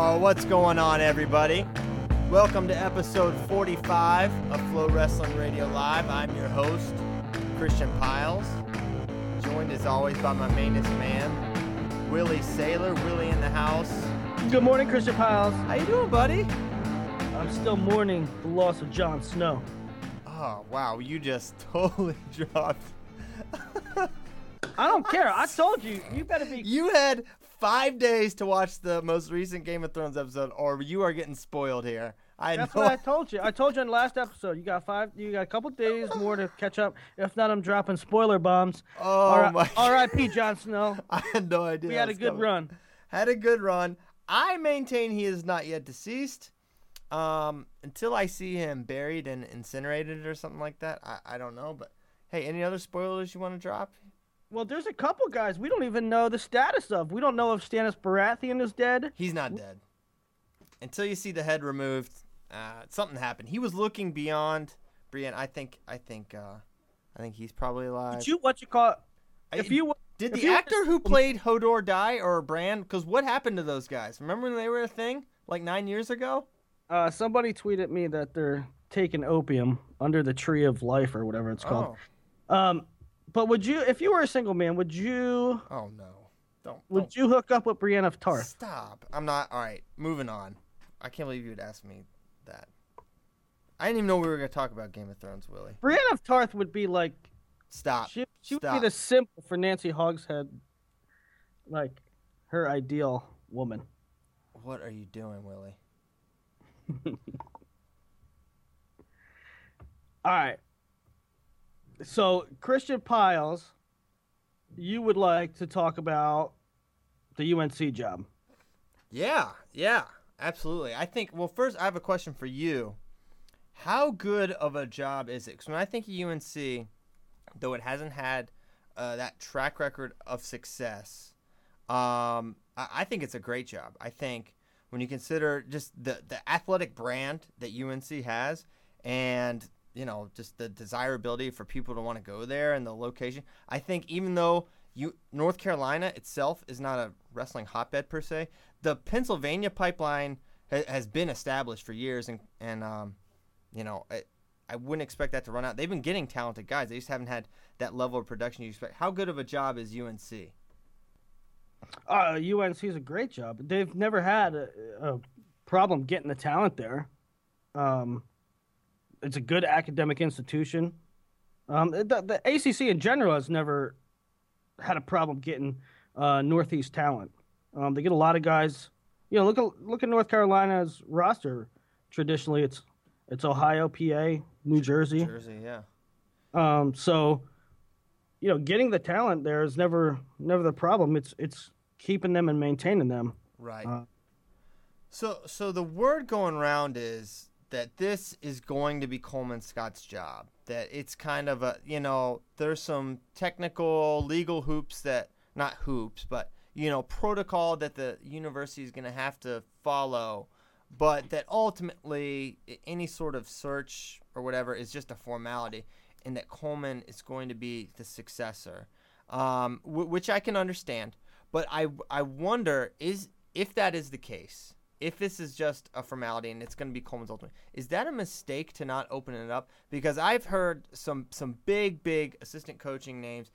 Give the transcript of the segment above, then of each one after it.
Oh, what's going on, everybody? Welcome to episode 45 of FloWrestling Radio Live. I'm your host, Christian Pyles, joined as always by my mainest man, Willie Saylor. Willie in the house. Good morning, Christian Pyles. How you doing, buddy? I'm still mourning the loss of Jon Snow. Oh, wow, you just totally dropped. I don't care. I told you. You better be. You had five days to watch the most recent Game of Thrones episode, or you are getting spoiled here. I That's know. what I told you. I told you in the last episode. You got five. You got a couple days more to catch up. If not, I'm dropping spoiler bombs. Oh R- my! R.I.P. Jon Snow. I had no idea. We had a good coming. run. Had a good run. I maintain he is not yet deceased. Um, until I see him buried and incinerated or something like that. I, I don't know, but hey, any other spoilers you want to drop? Well, there's a couple guys we don't even know the status of. We don't know if Stannis Baratheon is dead. He's not dead. Until you see the head removed, uh, something happened. He was looking beyond Brienne. I think. I think. Uh, I think he's probably alive. Did you what you call? I- If you Did if the you- actor who played Hodor die or Bran? Because what happened to those guys? Remember when they were a thing like nine years ago? Uh, somebody tweeted me that they're taking opium under the tree of life or whatever it's called. Oh, Um, but would you, if you were a single man, would you oh no! Don't. would don't you hook up with Brienne of Tarth? stop. I'm not. All right, moving on. I can't believe you would ask me that. I didn't even know we were gonna talk about Game of Thrones, Willie. Brienne of Tarth would be like Stop. she, she would be the symbol for Nancy Hogshead, like her ideal woman. What are you doing, Willie? All right. So Christian Pyles, you would like to talk about the UNC job. Yeah, yeah, absolutely. I think. Well, first, I have a question for you. How good of a job is it? Because when I think of UNC, though it hasn't had uh, that track record of success, um, I, I think it's a great job. I think when you consider just the the athletic brand that UNC has, and you know just the desirability for people to want to go there and the location, I think even though you North Carolina itself is not a wrestling hotbed per se, the Pennsylvania pipeline ha- has been established for years, and and um, you know, I, I wouldn't expect that to run out. They've been getting talented guys. They just haven't had that level of production you expect. How good of a job is UNC? Uh, UNC is a great job. They've never had a, a problem getting the talent there. Um, it's a good academic institution. Um, the, the ACC in general has never had a problem getting uh, Northeast talent. Um, they get a lot of guys. You know, look at look at North Carolina's roster. Traditionally, it's it's Ohio, PA, New Jersey. Jersey, yeah. Um, so, you know, getting the talent there is never never the problem. It's it's keeping them and maintaining them. Right. Uh, so so the word going around is that this is going to be Coleman Scott's job. That it's kind of a you know there's some technical legal hoops that not hoops but you know protocol that the university is going to have to follow, but that ultimately any sort of search or whatever is just a formality, and that Coleman is going to be the successor, um, w- which I can understand. But I I wonder is if that is the case if this is just a formality and it's going to be Coleman's ultimate, is that a mistake to not open it up? Because I've heard some some big big assistant coaching names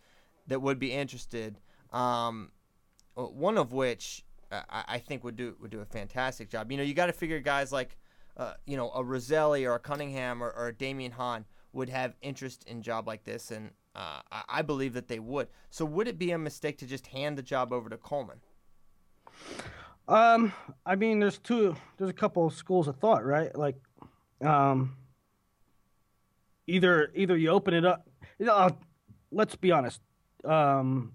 that would be interested. Um, one of which uh, I, I, think would do would do a fantastic job. You know, you got to figure guys like uh, you know a Roselli or a Cunningham or, or a Damion Hahn would have interest in job like this, and uh, I, I believe that they would. So would it be a mistake to just hand the job over to Coleman? Um, I mean, there's two, there's a couple of schools of thought, right? Like, um, either either you open it up. You know, let's be honest. Um,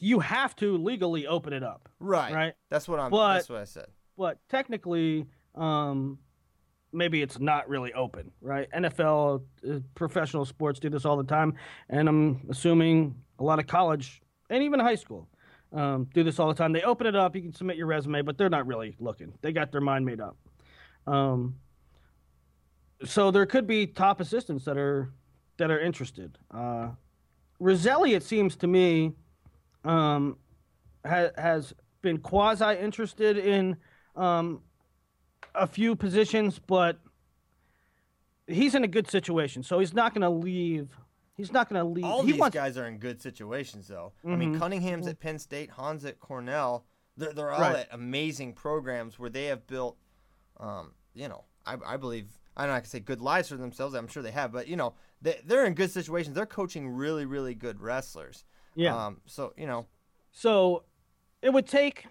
you have to legally open it up. Right. Right. That's what I'm. But, that's what I said. But technically, um, maybe it's not really open, right? NFL, uh, professional sports do this all the time, and I'm assuming a lot of college and even high school um, do this all the time. They open it up, you can submit your resume, but they're not really looking. They got their mind made up. Um, so there could be top assistants that are that are interested. Uh, Roselli, it seems to me, um, ha- has been quasi interested in um, a few positions, but he's in a good situation, so he's not going to leave He's not going to leave. All he these wants... guys are in good situations, though. Mm-hmm. I mean, Cunningham's at Penn State, Hahn's at Cornell. They're, they're all right. at amazing programs where they have built, um, you know, I, I believe, I don't know, I can say good lives for themselves. I'm sure they have, but, you know, they, they're in good situations. They're coaching really, really good wrestlers. Yeah. Um, so, you know. So it would take,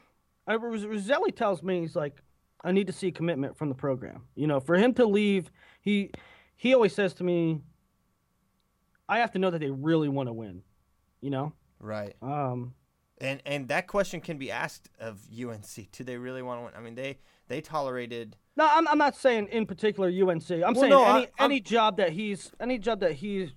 uh, Roselli tells me, he's like, I need to see commitment from the program. You know, for him to leave, he he always says to me, I have to know that they really want to win. You know. Right. Um. And and that question can be asked of UNC. Do they really want to win? I mean, they they tolerated. No, I'm I'm not saying in particular UNC. I'm well, saying no, any I, any job that he's any job that he's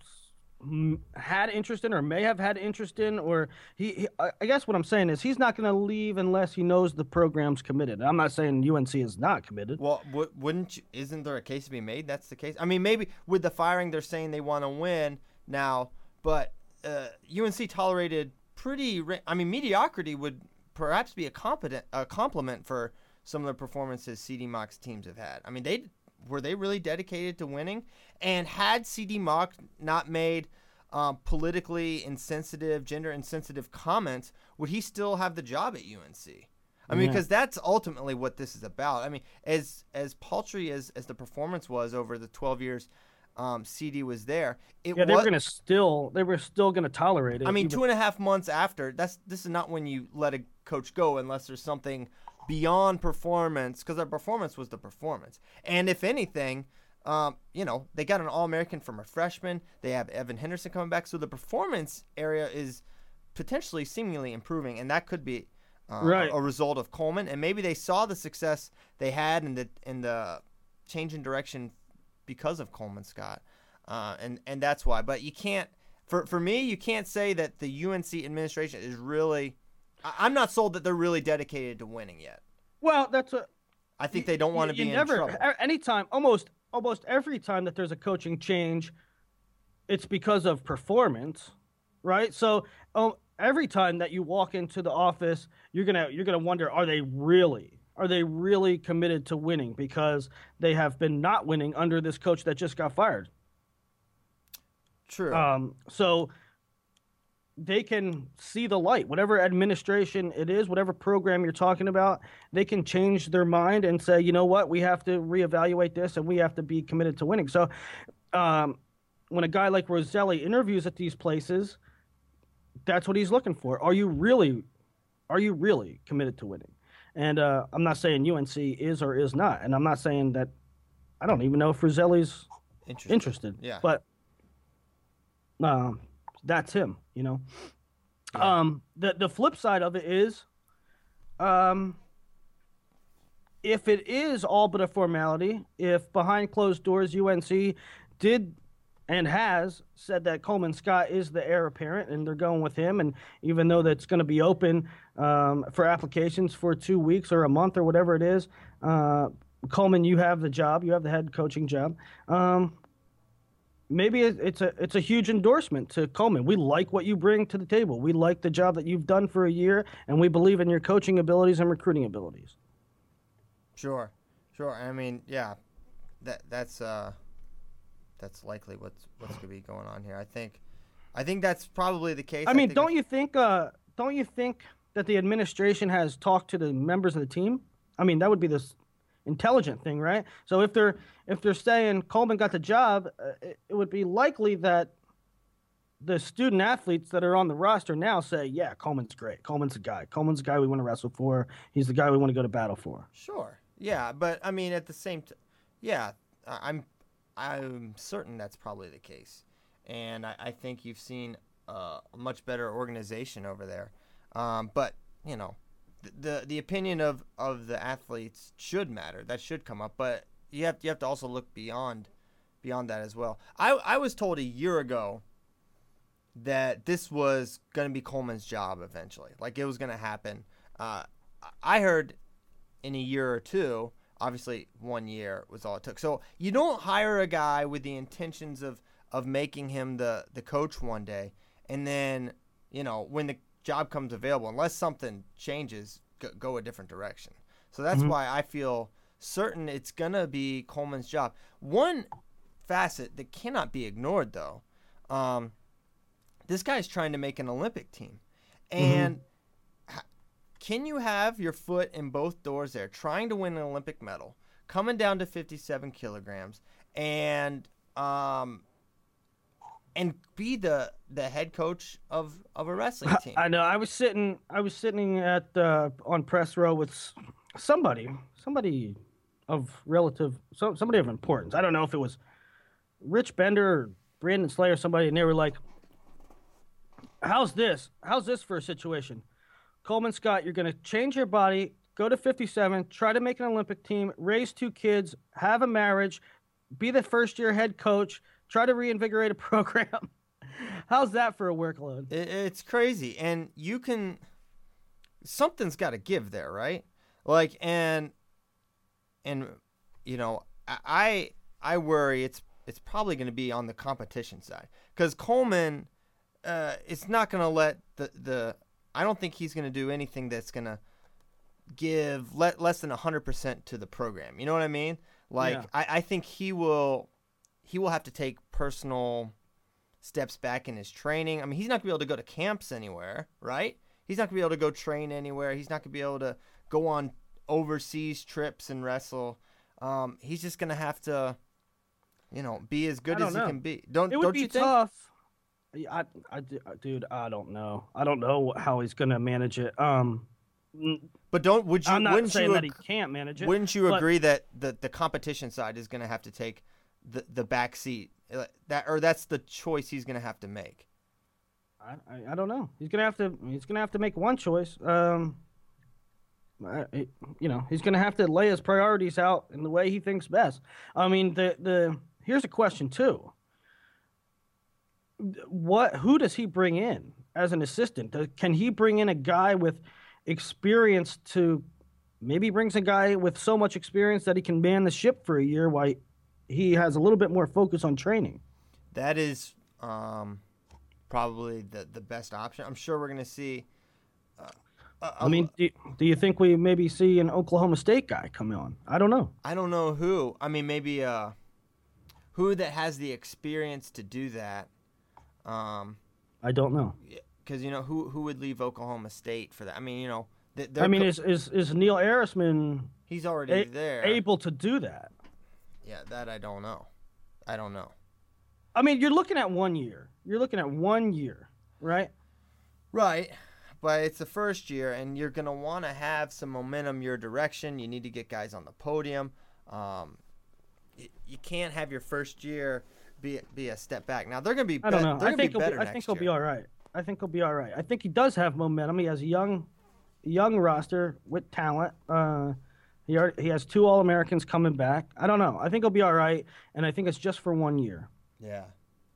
had interest in or may have had interest in or he, he I guess what I'm saying is he's not going to leave unless he knows the program's committed. I'm not saying UNC is not committed. Well, w- wouldn't you, isn't there a case to be made? That's the case. I mean, maybe with the firing, they're saying they want to win now, but uh, UNC tolerated pretty. I mean, mediocrity would perhaps be a competent a compliment for some of the performances CD Mock's teams have had. I mean, they were they really dedicated to winning, and had CD Mock not made um, politically insensitive, gender insensitive comments, would he still have the job at UNC? I mean, because yeah. that's ultimately what this is about. I mean, as as paltry as as the performance was over the 12 years um, CD was there. It yeah, they was, were gonna still they were still gonna tolerate it. I mean, even... two and a half months after that's this is not when you let a coach go unless there's something beyond performance because their performance was the performance. And if anything, um, you know, they got an All American from a freshman. They have Evan Henderson coming back, so the performance area is potentially seemingly improving, and that could be uh, right. a, a result of Coleman. And maybe they saw the success they had in the in the change in direction because of Coleman Scott, uh, and and that's why. But you can't, for for me, you can't say that the UNC administration is really. I, am not sold that they're really dedicated to winning yet. Well, that's I think they don't want to be never, in trouble. Anytime, almost almost every time that there's a coaching change, it's because of performance, right? So um, every time that you walk into the office, you're gonna you're gonna wonder, are they really are they really committed to winning because they have been not winning under this coach that just got fired? True. Um, so they can see the light. Whatever administration it is, whatever program you're talking about, they can change their mind and say, you know what, we have to reevaluate this and we have to be committed to winning. So um, when a guy like Roselli interviews at these places, that's what he's looking for. Are you really, are you really committed to winning? And uh, I'm not saying UNC is or is not, and I'm not saying that. I don't even know if Roselli's interested. interested. Yeah. But um, that's him. You know. Yeah. Um, the the flip side of it is, um, if it is all but a formality, if behind closed doors UNC did and has said that Coleman Scott is the heir apparent and they're going with him, and even though that's going to be open um, for applications for two weeks or a month or whatever it is, uh, Coleman, you have the job, you have the head coaching job. Um, maybe it's a it's a huge endorsement to Coleman. We like what you bring to the table. We like the job that you've done for a year, and we believe in your coaching abilities and recruiting abilities. Sure, sure. I mean, yeah, that that's uh, that's likely what's what's gonna be going on here. I think, I think that's probably the case. I mean, think don't you think? Uh, don't you think that the administration has talked to the members of the team? I mean, that would be this intelligent thing, right? So if they're if they're saying Coleman got the job, uh, it, it would be likely that the student athletes that are on the roster now say, "Yeah, Coleman's great. Coleman's the guy. Coleman's the guy we want to wrestle for. He's the guy we want to go to battle for." Sure. Yeah, but I mean, at the same time, yeah, I'm I'm certain that's probably the case, and I, I think you've seen uh, a much better organization over there. Um, but you know, the, the the opinion of of the athletes should matter. That should come up, but you have you have to also look beyond beyond that as well. I I was told a year ago that this was going to be Coleman's job eventually. Like it was going to happen. Uh, I heard in a year or two. Obviously, one year was all it took. So you don't hire a guy with the intentions of of making him the the coach one day, and then you know when the job comes available, unless something changes, go, go a different direction. So that's why I feel certain it's gonna be Coleman's job. One facet that cannot be ignored, though, um, this guy's trying to make an Olympic team, and h- can you have your foot in both doors there, trying to win an Olympic medal, coming down to 57 kilograms, and um, and be the the head coach of of a wrestling team? I know. I was sitting. I was sitting at uh, on press row with somebody, somebody of relative, so, somebody of importance. I don't know if it was Rich Bender or Brandon Slayer, somebody, and they were like, "How's this? How's this for a situation?" Coleman Scott, you're going to change your body, go to 57, try to make an Olympic team, raise two kids, have a marriage, be the first year head coach, try to reinvigorate a program. How's that for a workload? It, it's crazy, and you can. Something's got to give there, right? Like, and and you know, I I worry it's it's probably going to be on the competition side because Coleman, uh, it's not going to let the the. I don't think he's going to do anything that's going to give le- less than hundred percent to the program. You know what I mean? Like, Yeah. I, I think he will he will have to take personal steps back in his training. I mean, he's not gonna be able to go to camps anywhere, right? He's not gonna be able to go train anywhere. He's not gonna be able to go on overseas trips and wrestle. Um, he's just gonna have to, you know, be as good as know. he can be. Don't It would don't be you think? I, I, dude, I don't know. I don't know how he's gonna manage it. Um, But don't would you I'm not saying you that he can't manage it. wouldn't you but- agree that the the competition side is gonna have to take the the back seat Uh, that or that's the choice he's gonna have to make. I, I, I don't know. He's gonna have to. He's gonna have to make one choice. Um, I- you know, he's gonna have to lay his priorities out in the way he thinks best. I mean, the the here's a question too. What? Who does he bring in as an assistant? Does- Can he bring in a guy with experience to? Maybe brings a guy with so much experience that he can man the ship for a year, while he has a little bit more focus on training. That is um, probably the the best option. I'm sure we're gonna see. Uh, a- I mean, do, do you think we maybe see an Oklahoma State guy come on? I don't know. I don't know who. I mean, maybe uh, who that has the experience to do that. Um, I don't know. because you know who who would leave Oklahoma State for that? I mean, you know, th- I mean, co- is is, is Neil Arisman he's already a- there. able to do that? Yeah, that I don't know. I don't know. I mean, you're looking at one year. You're looking at one year, right? Right. But it's the first year, and you're going to want to have some momentum your direction. You need to get guys on the podium. Um, y- you can't have your first year be be a step back. Now they're going to be. I don't know. I think be he'll be, I think he'll year. be all right. I think he'll be all right. I think he does have momentum. He has a young, young roster with talent. Uh, He already, he has two All Americans coming back. I don't know. I think he'll be all right, and I think it's just for one year. Yeah,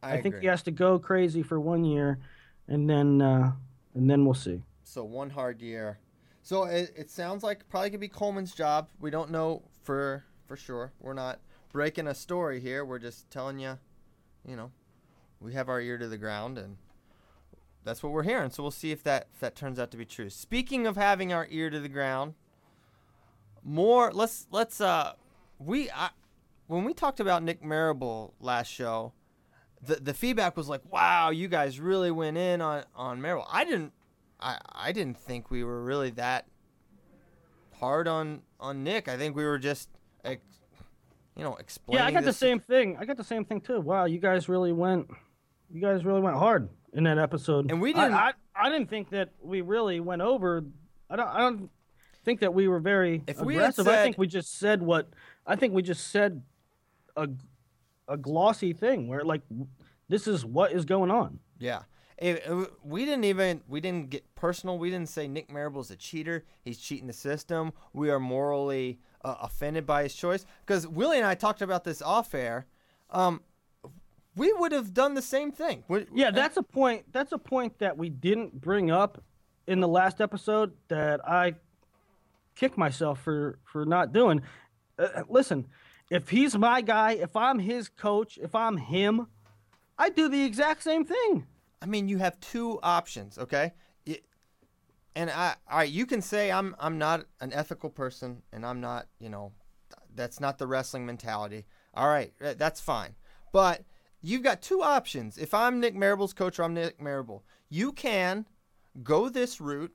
I, I think he has to go crazy for one year, and then uh, and then we'll see. So one hard year. So it, it sounds like probably could be Coleman's job. We don't know for for sure. We're not breaking a story here. We're just telling you, you know, we have our ear to the ground and that's what we're hearing. So we'll see if that if that turns out to be true. Speaking of having our ear to the ground, more let's let's uh we I, when we talked about Nick Marable last show, the the feedback was like, "Wow, you guys really went in on on Marable." I didn't I I didn't think we were really that hard on on Nick. I think we were just you know explaining. Yeah, I got the same thing. I got the same thing too. Wow, you guys really went you guys really went hard in that episode. And we didn't. I, I, I didn't think that we really went over. I don't. I don't think that we were very if aggressive. Said, I think we just said what. I think we just said a a glossy thing where like this is what is going on. Yeah. It, it, we didn't even we didn't get personal. We didn't say Nick Marable's a cheater. He's cheating the system. We are morally uh, offended by his choice because Willie and I talked about this off air. Um, we would have done the same thing. yeah, that's a point. That's a point that we didn't bring up in the last episode that I kick myself for for not doing. Uh, uh, listen, if he's my guy, if I'm his coach, if I'm him, I do the exact same thing. I mean, you have two options, okay? And I, all right, you can say I'm I'm not an ethical person, and I'm not, you know, that's not the wrestling mentality. All right, that's fine, but you've got two options. If I'm Nick Marable's coach or I'm Nick Marable, you can go this route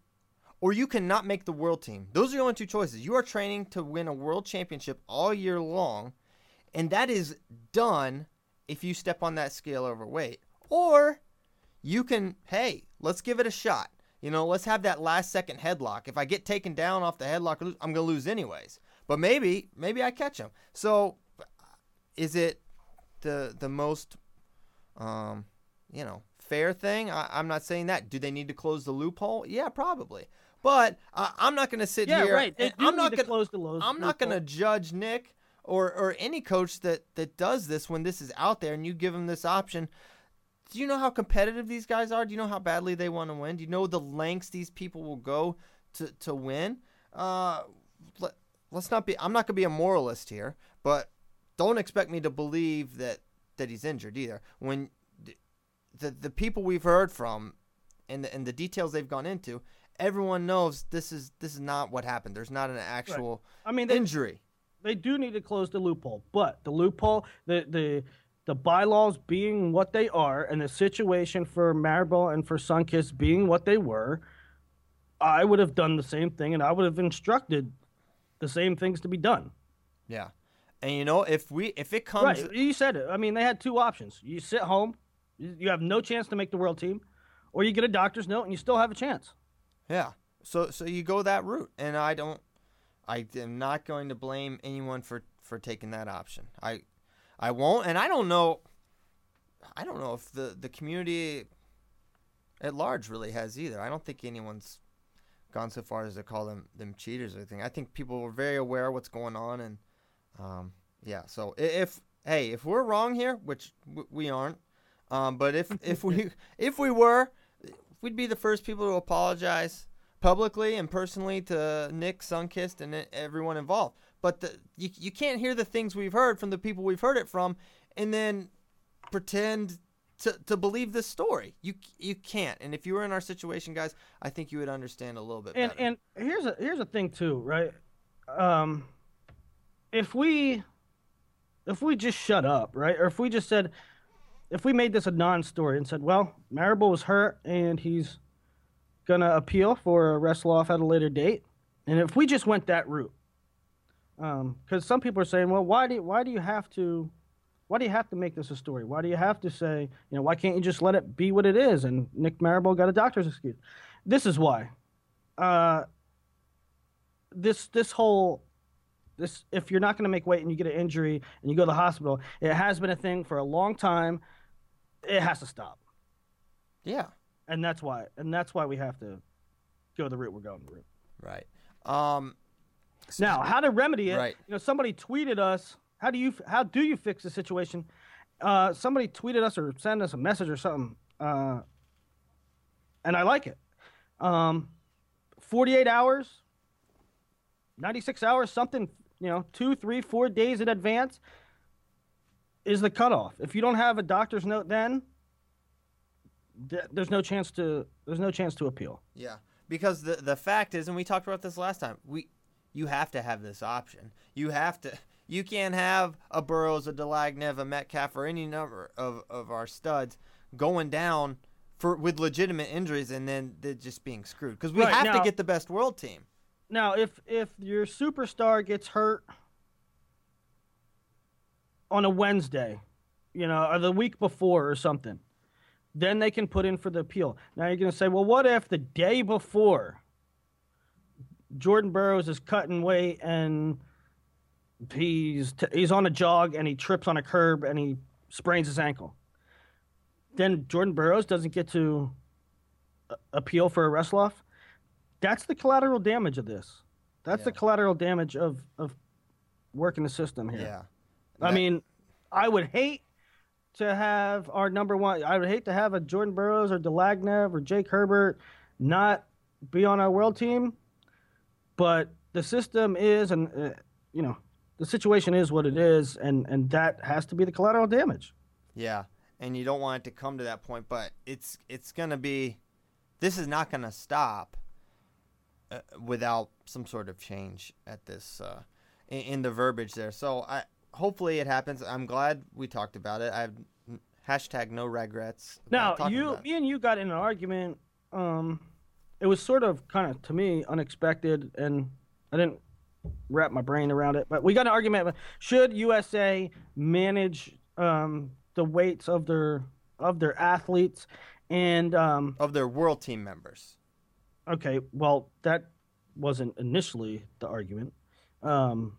or you cannot make the world team. Those are your only two choices. You are training to win a world championship all year long, and that is done if you step on that scale overweight. Or you can, hey, let's give it a shot. You know, let's have that last second headlock. If I get taken down off the headlock, I'm going to lose anyways. But maybe, maybe I catch him. So, is it the the most um, you know fair thing. I, am not saying that. Do they need to close the loophole? Yeah, probably. But uh, I'm not going to sit yeah, here. right. They I'm not going to close the loophole. I'm not going to judge Nick or or any coach that that does this when this is out there and you give them this option. Do you know how competitive these guys are? Do you know how badly they want to win? Do you know the lengths these people will go to to win? Uh, let, let's not be. I'm not going to be a moralist here, but don't expect me to believe that that he's injured either. When the the people we've heard from and the, and the details they've gone into, everyone knows this is this is not what happened. There's not an actual right. I mean they, injury. They do need to close the loophole, but the loophole the the the bylaws being what they are and the situation for Marable and for Sunkist being what they were, I would have done the same thing and I would have instructed the same things to be done. Yeah. And you know, if we if it comes, right, you said it. I mean, they had two options: you sit home, you have no chance to make the world team, or you get a doctor's note and you still have a chance. Yeah. So so you go that route, and I don't. I am not going to blame anyone for for taking that option. I I won't, and I don't know. I don't know if the the community at large really has either. I don't think anyone's gone so far as to call them them cheaters or anything. I think people were very aware of what's going on and um, yeah. So if hey, if we're wrong here, which we aren't, um, but if if we if we were, we'd be the first people to apologize publicly and personally to Nick Sunkist and everyone involved. But the, you you can't hear the things we've heard from the people we've heard it from, and then pretend to, to believe this story. You you can't. And if you were in our situation, guys, I think you would understand a little bit. And better. and here's a here's a thing too, right? Um, if we if we just shut up, right? Or if we just said if we made this a non-story and said, well, Marable was hurt and he's gonna appeal for a wrestle off at a later date, and if we just went that route, because um, some people are saying, well, why do you, why do you have to why do you have to make this a story? Why do you have to say, you know, why can't you just let it be what it is? And Nick Marable got a doctor's excuse. This is why. Uh, this this whole this if you're not going to make weight and you get an injury and you go to the hospital, it has been a thing for a long time. It has to stop. Yeah, and that's why, and that's why we have to go the route we're going the route. Right. Um, Now, how to remedy it? Right. You know, somebody tweeted us. How do you how do you fix the situation? Uh, somebody tweeted us or sent us a message or something, uh, and I like it. Um, Forty-eight hours, ninety-six hours, something. You know, two, three, four days in advance is the cutoff. If you don't have a doctor's note, then th- there's no chance to there's no chance to appeal. Yeah, because the the fact is, and we talked about this last time, we you have to have this option. You have to. You can't have a Burroughs, a Dlagnev, a Metcalf, or any number of, of our studs going down for with legitimate injuries and then they're just being screwed because we Right, have now- to get the best world team. Now, if if your superstar gets hurt on a Wednesday, you know, or the week before or something, then they can put in for the appeal. Now you're going to say, well, what if the day before Jordan Burroughs is cutting weight and he's t- he's on a jog and he trips on a curb and he sprains his ankle? Then Jordan Burroughs doesn't get to a- appeal for a wrestle off. That's the collateral damage of this. That's the collateral damage of of working the system here. Yeah. I mean, I would hate to have our number one. I would hate to have a Jordan Burroughs or Dlagnev or Jake Herbert not be on our world team, but the system is, and uh, you know, the situation is what it is, and and that has to be the collateral damage. Yeah, and you don't want it to come to that point, but it's it's gonna be. This is not gonna stop uh, without some sort of change at this uh, in, in the verbiage there. So I hopefully it happens. I'm glad we talked about it. I have hashtag no regrets. Now, you, me and you got in an argument. Um, it was sort of kind of to me unexpected, and I didn't wrap my brain around it. But we got an argument: about should USA manage um, the weights of their of their athletes? And um, of their world team members. okay, well, that wasn't initially the argument, um,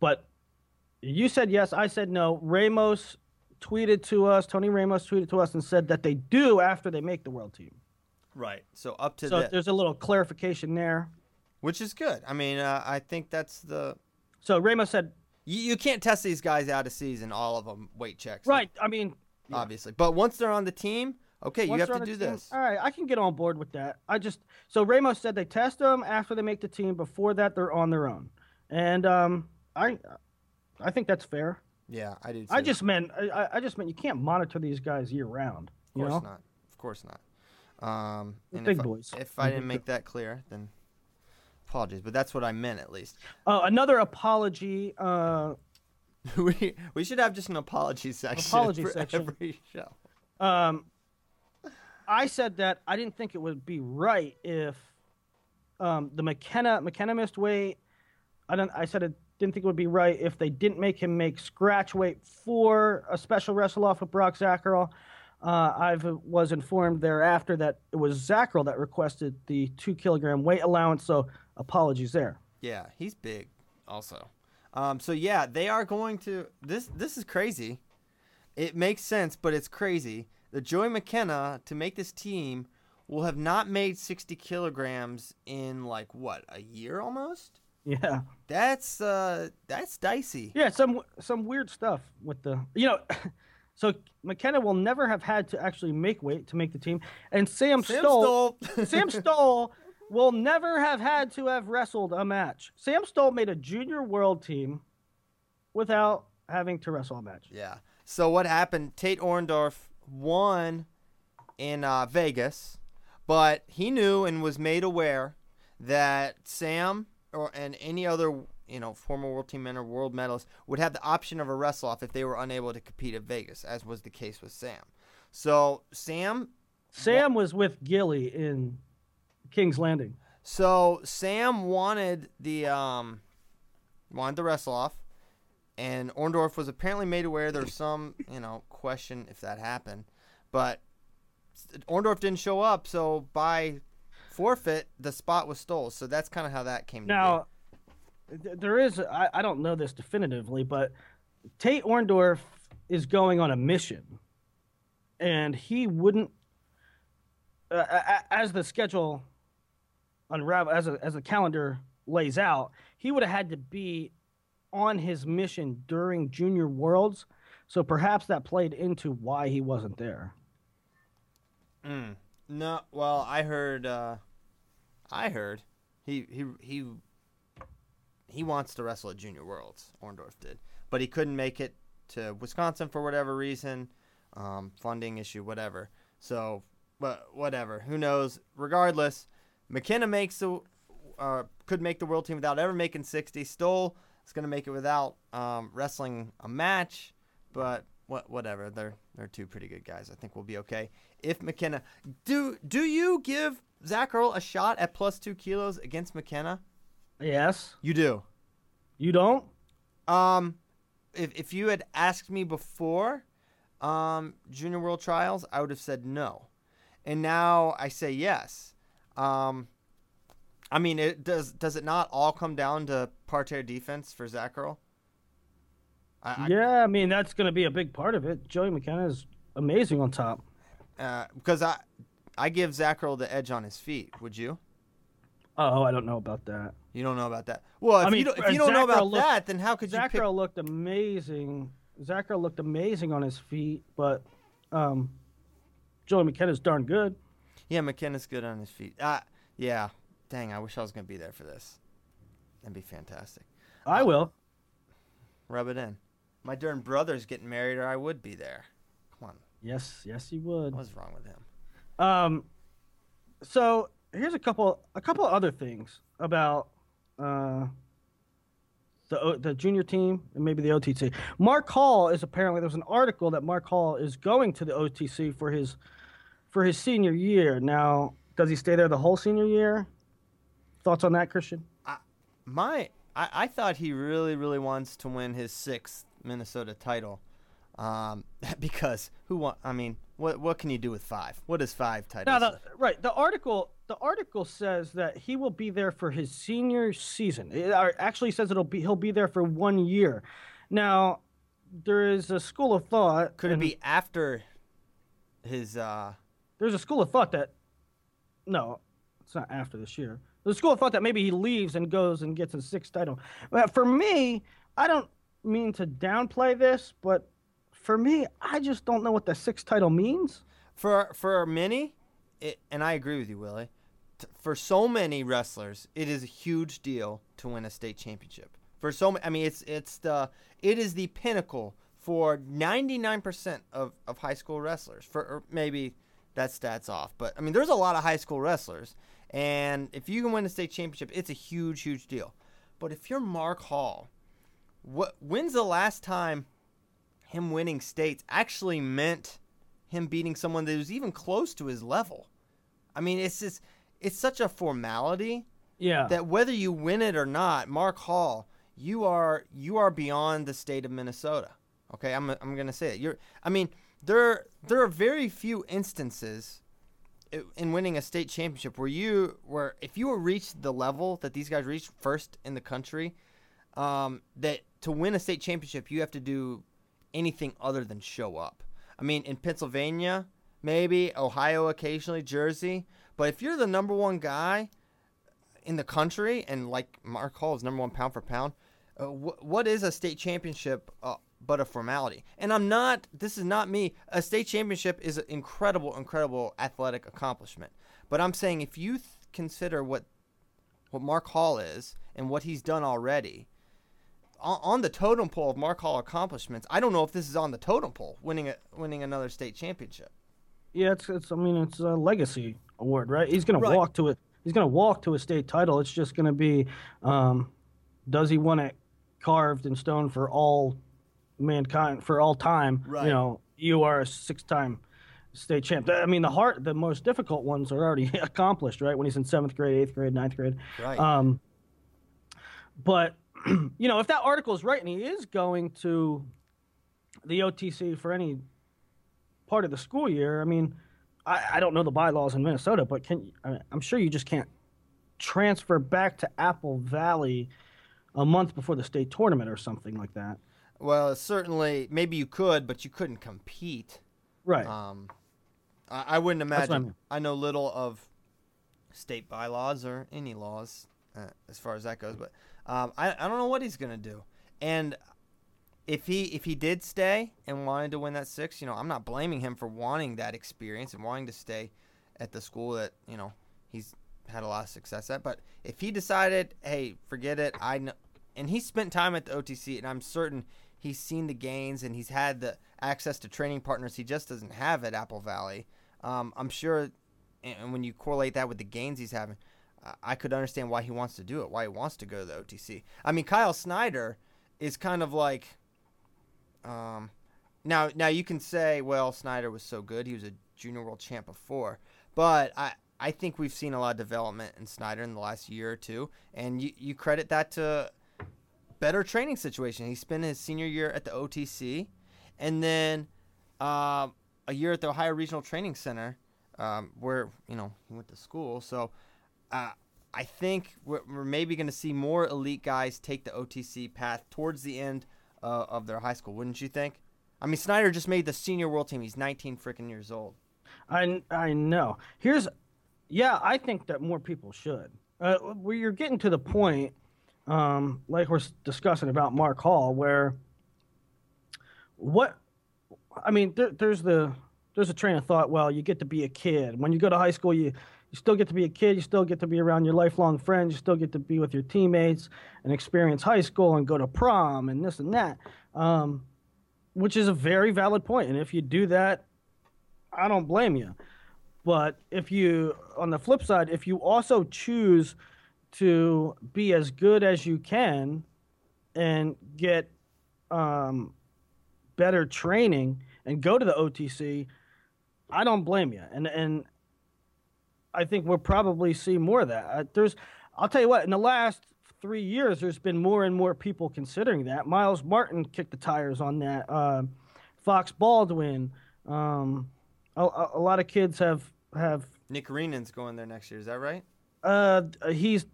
but you said yes, I said no. Ramos tweeted to us, Tony Ramos tweeted to us and said that they do after they make the world team. Right. So up to So that, there's a little clarification there. which is good. I mean, uh, I think that's the. So Ramos said, You, you can't test these guys out of season, all of them weight checks. right. I mean, Obviously, but once they're on the team, okay, you have to do team- this. All right, I can get on board with that. I just so Ramos said they test them after they make the team. Before that, they're on their own, and um, I, I think that's fair. Yeah, I did. I just meant I- I, just meant you can't monitor these guys year round. Of You course know? not. Of course not. Um, and big if boys. I, if I didn't make that clear, then apologies. But that's what I meant, at least. Uh, another apology. Uh, we we should have just an apology section. Apology for section. every show. um, I said that I didn't think it would be right if um, the McKenna McKenna missed weight. I don't. I said it didn't think it would be right if they didn't make him make scratch weight for a special wrestle off with Brock Zacherl. Uh, I was informed thereafter that it was Zacherl that requested the two kilogram weight allowance. So apologies there. Yeah, he's big, also. Um, so yeah, they are going to this. This is crazy. It makes sense, but it's crazy. The Joey McKenna to make this team will have not made sixty kilograms in like what a year almost. Yeah. That's uh, that's dicey. Yeah, some some weird stuff with the you know. So McKenna will never have had to actually make weight to make the team, and Sam, Sam Stoll, Stoll. Sam Stoll will never have had to have wrestled a match. Sam Stoll made a junior world team without having to wrestle a match. Yeah. So what happened? Tate Orndorff won in uh, Vegas, but he knew and was made aware that Sam or and any other you know former world team men or world medalists would have the option of a wrestle off if they were unable to compete at Vegas, as was the case with Sam. So Sam Sam was with Gilly in King's Landing. So Sam wanted the um wanted the wrestle off, and Orndorff was apparently made aware there's some you know question if that happened, but Orndorff didn't show up, so by forfeit the spot was stole. So that's kind of how that came. Now, there is I, I don't know this definitively, but Tate Orndorff is going on a mission, and he wouldn't, uh, as the schedule unravel, as a, as the calendar lays out, he would have had to be on his mission during Junior Worlds. So perhaps that played into why he wasn't there. Mm. No, well, I heard. Uh, I heard he he he he wants to wrestle at Junior Worlds. Orndorff did, but he couldn't make it to Wisconsin for whatever reason, um, funding issue, whatever. So, but whatever. Who knows? Regardless, McKenna makes the uh, could make the world team without ever making 60. Stoll is going to make it without um, wrestling a match, but what whatever. They're they're two pretty good guys. I think we'll be okay. If McKenna, do do you give Zacherl a shot at plus two kilos against McKenna? Yes. You do. You don't? Um, if if you had asked me before, um, Junior World Trials, I would have said no, and now I say yes. Um, I mean, it does does it not all come down to parterre defense for Zacherl? I, yeah, I mean that's going to be a big part of it. Joey McKenna is amazing on top. Uh, because I I give Zacherl the edge on his feet. Would you? Oh, I don't know about that. You don't know about that. Well, if I mean, you don't, if you don't know about looked, that, then how could Zach you? Zach looked amazing. Zach looked amazing on his feet, but um, Joey McKenna's darn good. Yeah, McKenna's good on his feet. Uh, yeah. Dang, I wish I was gonna be there for this. That'd be fantastic. I uh, will. Rub it in. My darn brother's getting married, or I would be there. Come on. Yes, yes, you would. What's wrong with him? Um, so here's a couple, a couple other things about uh, the the junior team and maybe the OTC. Mark Hall is apparently there's an article that Mark Hall is going to the OTC for his for his senior year. Now, does he stay there the whole senior year? Thoughts on that, Christian? I, my, I, I thought he really, really wants to win his sixth Minnesota title, um, because who want? I mean, what what can you do with five? What is five titles? No, the, right. The article the article says that he will be there for his senior season. It actually says it'll be he'll be there for one year. Now, there is a school of thought. Could it be after his? uh There's a school of thought that no, it's not after this year. There's a school of thought that maybe he leaves and goes and gets his sixth title. But for me, I don't mean to downplay this, but for me, I just don't know what the sixth title means. For for many, it, and I agree with you, Willie. T- for so many wrestlers, it is a huge deal to win a state championship. For so, many, I mean, it's it's the it is the pinnacle for 99% of, of high school wrestlers. For er, maybe that stats off, but I mean, there's a lot of high school wrestlers, and if you can win a state championship, it's a huge, huge deal. But if you're Mark Hall, what when's the last time him winning states actually meant him beating someone that was even close to his level. I mean, it's just it's such a formality. Yeah. That whether you win it or not, Mark Hall, you are you are beyond the state of Minnesota. Okay, I'm I'm gonna say it. You're. I mean, there there are very few instances in winning a state championship where you where if you reached the level that these guys reached first in the country, um, that to win a state championship you have to do anything other than show up. I mean, in Pennsylvania, maybe Ohio occasionally, Jersey, but if you're the number one guy in the country and like Mark Hall is number one pound for pound, uh, wh- what is a state championship uh, but a formality? And I'm not. This is not me. A state championship is an incredible, incredible athletic accomplishment. But I'm saying if you th- consider what what Mark Hall is and what he's done already, on the totem pole of Mark Hall accomplishments, I don't know if this is on the totem pole, winning a, winning another state championship. Yeah, it's it's. I mean, it's a legacy award, right? He's going right. to walk to it. He's going to walk to a state title. It's just going to be, um, does he want it carved in stone for all mankind for all time? Right. You know, you are a six-time state champ. I mean, the hard, the most difficult ones are already accomplished, right? When he's in seventh grade, eighth grade, ninth grade. Right. Um, but you know, if that article is right and he is going to the OTC for any part of the school year, I mean, I, I don't know the bylaws in Minnesota, but can I I'm sure you just can't transfer back to Apple Valley a month before the state tournament or something like that. Well, certainly, maybe you could, but you couldn't compete. Right. Um, I, I wouldn't imagine. I, mean. I know little of state bylaws or any laws uh, as far as that goes. But um, I I don't know what he's gonna do. And if he if he did stay and wanted to win that six, you know, I'm not blaming him for wanting that experience and wanting to stay at the school that you know he's had a lot of success at. But if he decided, hey, forget it, I know, and he spent time at the OTC, and I'm certain he's seen the gains and he's had the access to training partners he just doesn't have at Apple Valley. Um, I'm sure, and when you correlate that with the gains he's having, I could understand why he wants to do it, why he wants to go to the OTC. I mean, Kyle Snyder is kind of like, um, now now you can say, well, Snyder was so good, he was a junior world champ before, but I I think we've seen a lot of development in Snyder in the last year or two, and you you credit that to better training situation. He spent his senior year at the OTC, and then uh, a year at the Ohio Regional Training Center, um, where you know he went to school. So uh, I think we're, we're maybe going to see more elite guys take the OTC path towards the end uh, of their high school. Wouldn't you think? I mean, Snyder just made the senior world team. He's 19 freaking years old. I I know. Here's, yeah, I think that more people should. Uh, where you're getting to the point, um, like we're discussing about Mark Hall, where what, I mean, there, there's the there's a train of thought. Well, you get to be a kid when you go to high school. You you still get to be a kid. You still get to be around your lifelong friends. You still get to be with your teammates and experience high school and go to prom and this and that, um, which is a very valid point. And if you do that, I don't blame you. But if you, on the flip side, if you also choose to be as good as you can and get um, better training and go to the OTC, I don't blame you. And and I think we'll probably see more of that. Uh, there's, I'll tell you what, in the last three years, there's been more and more people considering that. Myles Martin kicked the tires on that. Uh, Fox Baldwin. Um, a, a, lot of kids have have. Nick Reenan's going there next year. Is that right? Uh, he's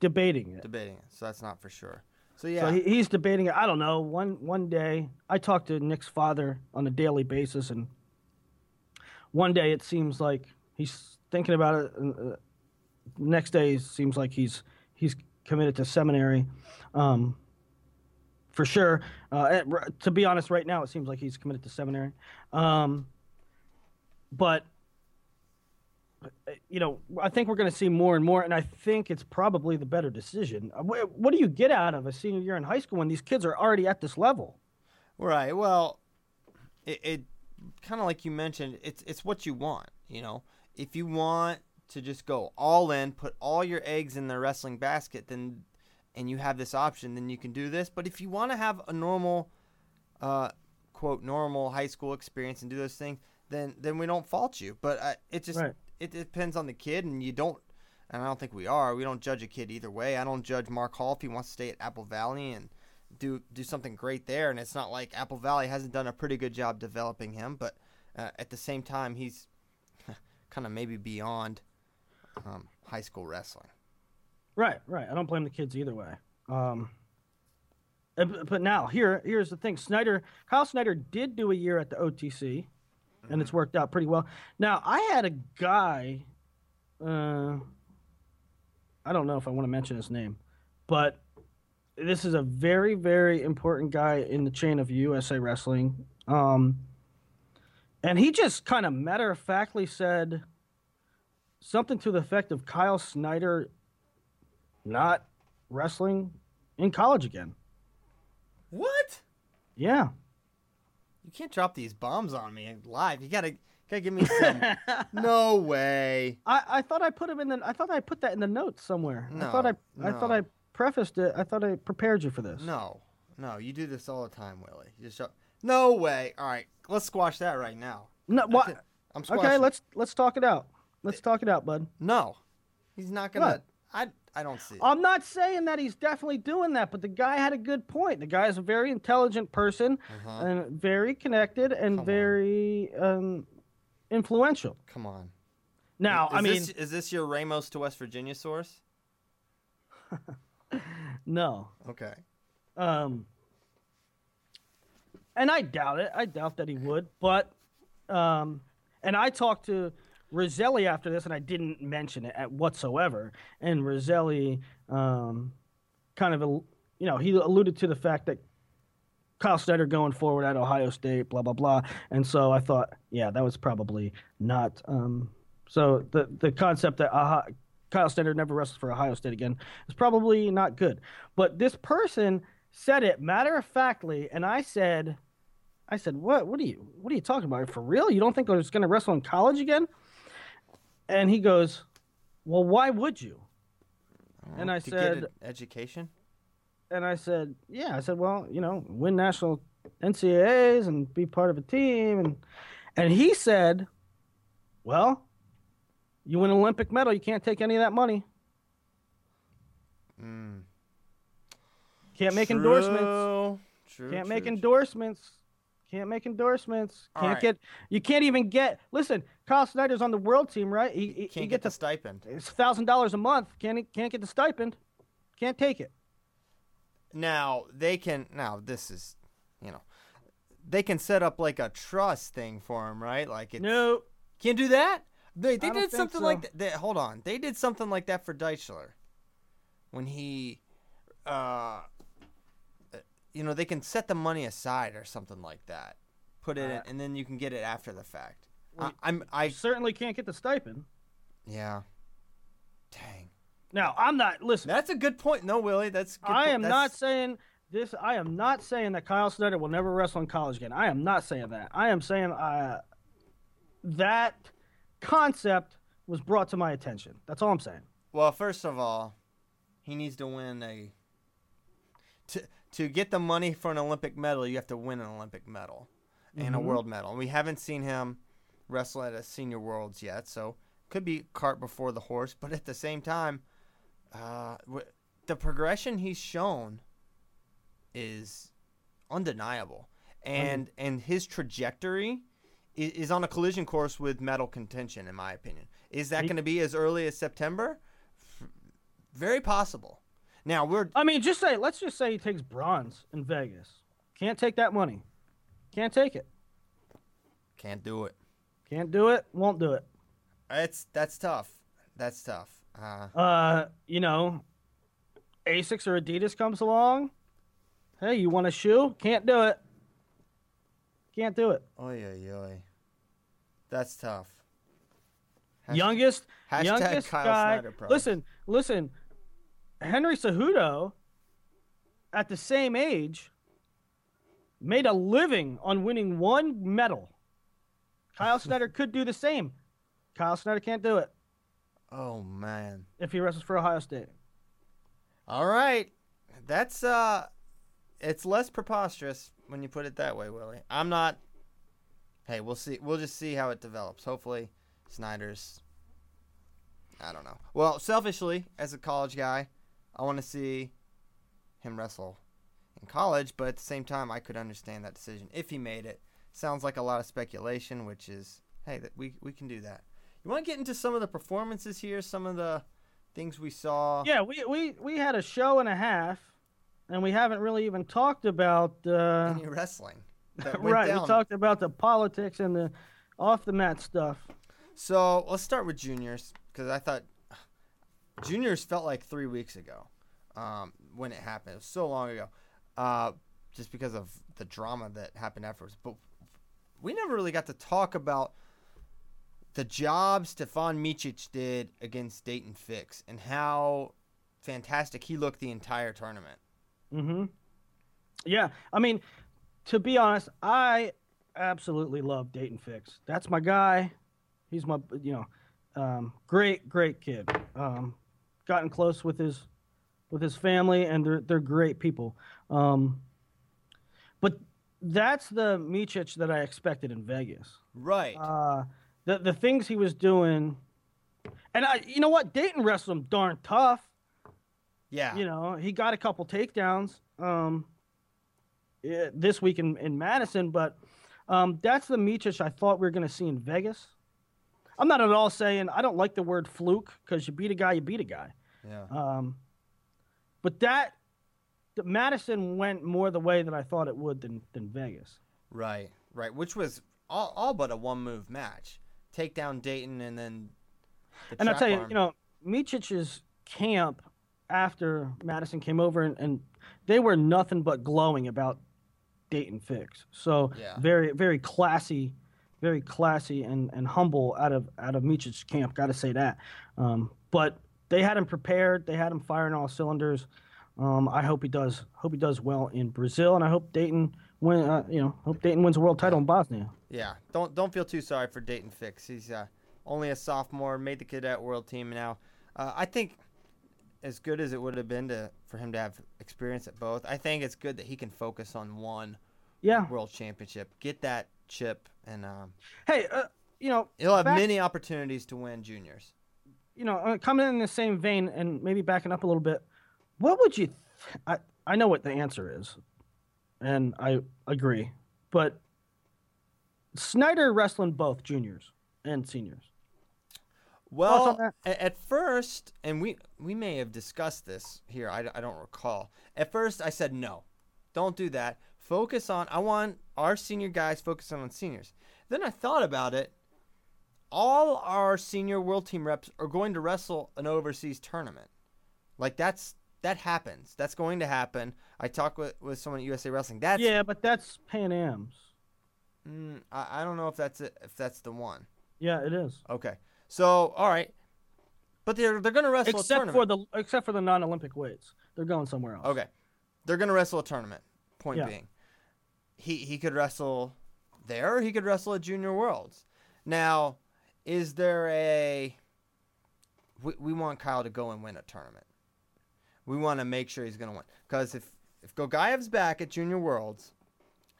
debating it. Debating it. So that's not for sure. So yeah, so he, he's debating it. I don't know. One one day, I talk to Nick's father on a daily basis, and one day it seems like he's thinking about it. Uh, next day seems like he's he's committed to seminary, um, for sure. Uh, to be honest, right now it seems like he's committed to seminary, um, but uh, you know, I think we're going to see more and more, and I think it's probably the better decision. Uh, what do you get out of a senior year in high school when these kids are already at this level? Right. Well, it, it kind of like you mentioned, it's it's what you want. You know, if you want to just go all in, put all your eggs in the wrestling basket, then and you have this option, then you can do this. But if you want to have a normal, uh, quote normal high school experience and do those things, then then we don't fault you. But uh, it just right. it depends on the kid, and you don't. And I don't think we are. We don't judge a kid either way. I don't judge Mark Hall if he wants to stay at Apple Valley and do do something great there. And it's not like Apple Valley hasn't done a pretty good job developing him, but uh, at the same time, he's kind of maybe beyond um, high school wrestling. Right, right. I don't blame the kids either way. Um, but now here, here's the thing: Snyder, Kyle Snyder did do a year at the OTC, mm-hmm. and it's mm-hmm. worked out pretty well. Now I had a guy. Uh, I don't know if I want to mention his name, but this is a very, very important guy in the chain of USA Wrestling. Um, and he just kind of matter of factly said something to the effect of Kyle Snyder not wrestling in college again. What? Yeah. You can't drop these bombs on me live. You gotta gotta give me some. no way. I, I thought I put him in the. I thought I put that in the notes somewhere. No, I thought I no. I thought I prefaced it. I thought I prepared you for this. No, no, you do this all the time, Willie. You just show, no way. All right, let's squash that right now. No, what? I'm squashing. Okay, let's let's talk it out. Let's talk it out, bud. No, he's not gonna. What? I I don't see. It. I'm not saying that he's definitely doing that, but the guy had a good point. The guy is a very intelligent person uh-huh. and very connected and Come very um, influential. Come on. Now, is I mean, this, is this your Ramos to West Virginia source? no. Okay. Um, and I doubt it. I doubt that he would. But, um, and I talked to Roselli after this, and I didn't mention it at whatsoever. And Roselli, um, kind of, you know, he alluded to the fact that Kyle Snyder going forward at Ohio State, blah blah blah. And so I thought, yeah, that was probably not. Um, so the the concept that uh, Kyle Snyder never wrestled for Ohio State again is probably not good. But this person said it matter of factly, and I said, I said, what? What are you? What are you talking about? For real? You don't think I was going to wrestle in college again? And he goes, well, why would you? And I said, an education. and I said, yeah. I said, well, you know, win national NCAAs and be part of a team, and and he said, well, you win an Olympic medal, you can't take any of that money. Mm. Can't make endorsements. True, True, Can't true, make true. endorsements. Can't make endorsements. All Can't right. get. You can't even get. Listen, Kyle Snyder's on the world team, right? He, he, Can't he get the a stipend. it's thousand dollars a month. Can't can't get the stipend. Can't take it. Now they can. Now this is, you know, they can set up like a trust thing for him, right? Like it's, No. can't do that. They they did something so. like that. They, hold on, they did something like that for Deichler when he, uh, you know, they can set the money aside or something like that. Put it, in, Uh, and then you can get it after the fact. I, I'm I Certainly can't get the stipend. yeah. Dang, Now I'm not. Listen, that's a good point. No, Willie, that's. Good I point. am not saying this. I am not saying that Kyle Snyder will never wrestle in college again. I am not saying that. I am saying uh, that concept was brought to my attention. That's all I'm saying. Well, first of all, he needs to win a. To to get the money for an Olympic medal, you have to win an Olympic medal and a world medal. And we haven't seen him wrestle at a senior worlds yet, so could be cart before the horse. But at the same time, uh, the progression he's shown is undeniable, and and his trajectory i- is on a collision course with medal contention, in my opinion. Is that going to be as early as September? Very possible. Now we're I mean, just say. Let's just say he takes bronze in Vegas. Can't take that money. Can't take it. can't do it. Can't do it. Won't do it. It's that's tough. That's tough. Uh, Uh, you know, Asics or Adidas comes along. Hey, you want a shoe? Can't do it. Can't do it. oy oy oy. That's tough. Hasht- youngest hashtag youngest Kyle guy. Snyder Pro. Listen, listen. Henry Cejudo, at the same age, made a living on winning one medal. Kyle Snyder could do the same. Kyle Snyder can't do it Oh man. if he wrestles for Ohio State. All right. That's uh it's less preposterous when you put it that way, Willie. I'm not Hey, we'll see we'll just see how it develops. Hopefully Snyder's I don't know. Well, selfishly, as a college guy, I want to see him wrestle in college, but at the same time I could understand that decision if he made it. Sounds like a lot of speculation, which is hey, that we we can do that. You want to get into some of the performances here, some of the things we saw? Yeah, we, we, we had a show and a half, and we haven't really even talked about. Uh, any wrestling. right, down. we talked about the politics and the off the mat stuff. So let's start with juniors because I thought juniors felt like three weeks ago um, when it happened. It was so long ago, uh, just because of the drama that happened afterwards. But we never really got to talk about the job Stevan Micic did against Dayton Fix and how fantastic he looked the entire tournament. Mm-hmm. Yeah, I mean, to be honest, I absolutely love Dayton Fix. That's my guy. He's my, you know, um, great, great kid. Um, gotten close with his, with his family, and they're they're great people. Um, but that's the Micic that I expected in Vegas. Right. Uh, the the things he was doing, and I, you know what, Dayton wrestled him darn tough. yeah. You know, he got a couple takedowns um, this week in, in Madison, but um, that's the Micic I thought we were going to see in Vegas. I'm not at all saying I don't like the word fluke because you beat a guy, you beat a guy. yeah. Um, but that the Madison went more the way that I thought it would than than Vegas. Right, right. Which was all, all but a one move match. take down Dayton and then. The and I'll tell you, arm. you know, Micic's camp after Madison came over, and, and they were nothing but glowing about Dayton Fix. So Yeah. very, very classy, very classy and, and humble out of out of Micic's camp. Got to say that. Um, but they had him prepared. They had him firing all cylinders. Um, I hope he does. Hope he does well in Brazil, and I hope Dayton win. Uh, you know, hope Dayton wins a world title in Bosnia. Yeah, don't don't feel too sorry for Dayton Fix. He's uh, only a sophomore, made the cadet world team now. Uh, I think as good as it would have been to for him to have experience at both, I think it's good that he can focus on one Yeah. world championship, get that chip, and um, Hey, uh, you know, he'll have back- many opportunities to win juniors. you know, uh, coming in the same vein and maybe backing up a little bit, what would you? Th- I I know what the answer is, and I agree, but Snyder wrestling both juniors and seniors. Well, on that? a- at first, and we we may have discussed this here. I, I don't recall. At first, I said no, don't do that. Focus on. I want our senior guys focusing on seniors. Then I thought about it. All our senior world team reps are going to wrestle an overseas tournament. Like that's that happens. That's going to happen. I talked with with someone at USA Wrestling. That's yeah, but that's Pan Am's. mm, I, I don't know if that's it, if that's the one. Yeah, it is. Okay. So all right. But they're they're going to wrestle a Except tournament. for the except for the non-Olympic weights, they're going somewhere else. Okay. They're going to wrestle a tournament. Point Yeah. being, he he could wrestle there he could wrestle at Junior Worlds. Now, is there a we, we want Kyle to go and win a tournament. We want to make sure he's going to win cuz if if Gogaev's back at Junior Worlds,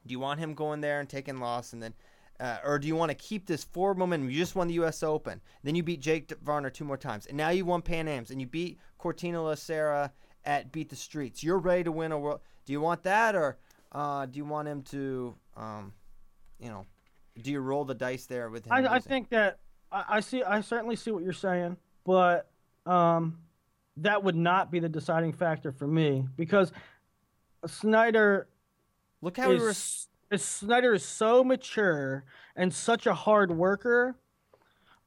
do you want him going there and taking loss and then uh, or do you want to keep this forward momentum? You just won the U.S. Open, then you beat Jake Varner two more times, and now you won Pan Am's, and you beat Cortina Lacera at Beat the Streets. You're ready to win a world. Do you want that, or uh, do you want him to, um, you know, do you roll the dice there with him? I, I think that I, I see. I certainly see what you're saying, but um, that would not be the deciding factor for me because Snyder Look how he is, was. is Snyder is so mature and such a hard worker.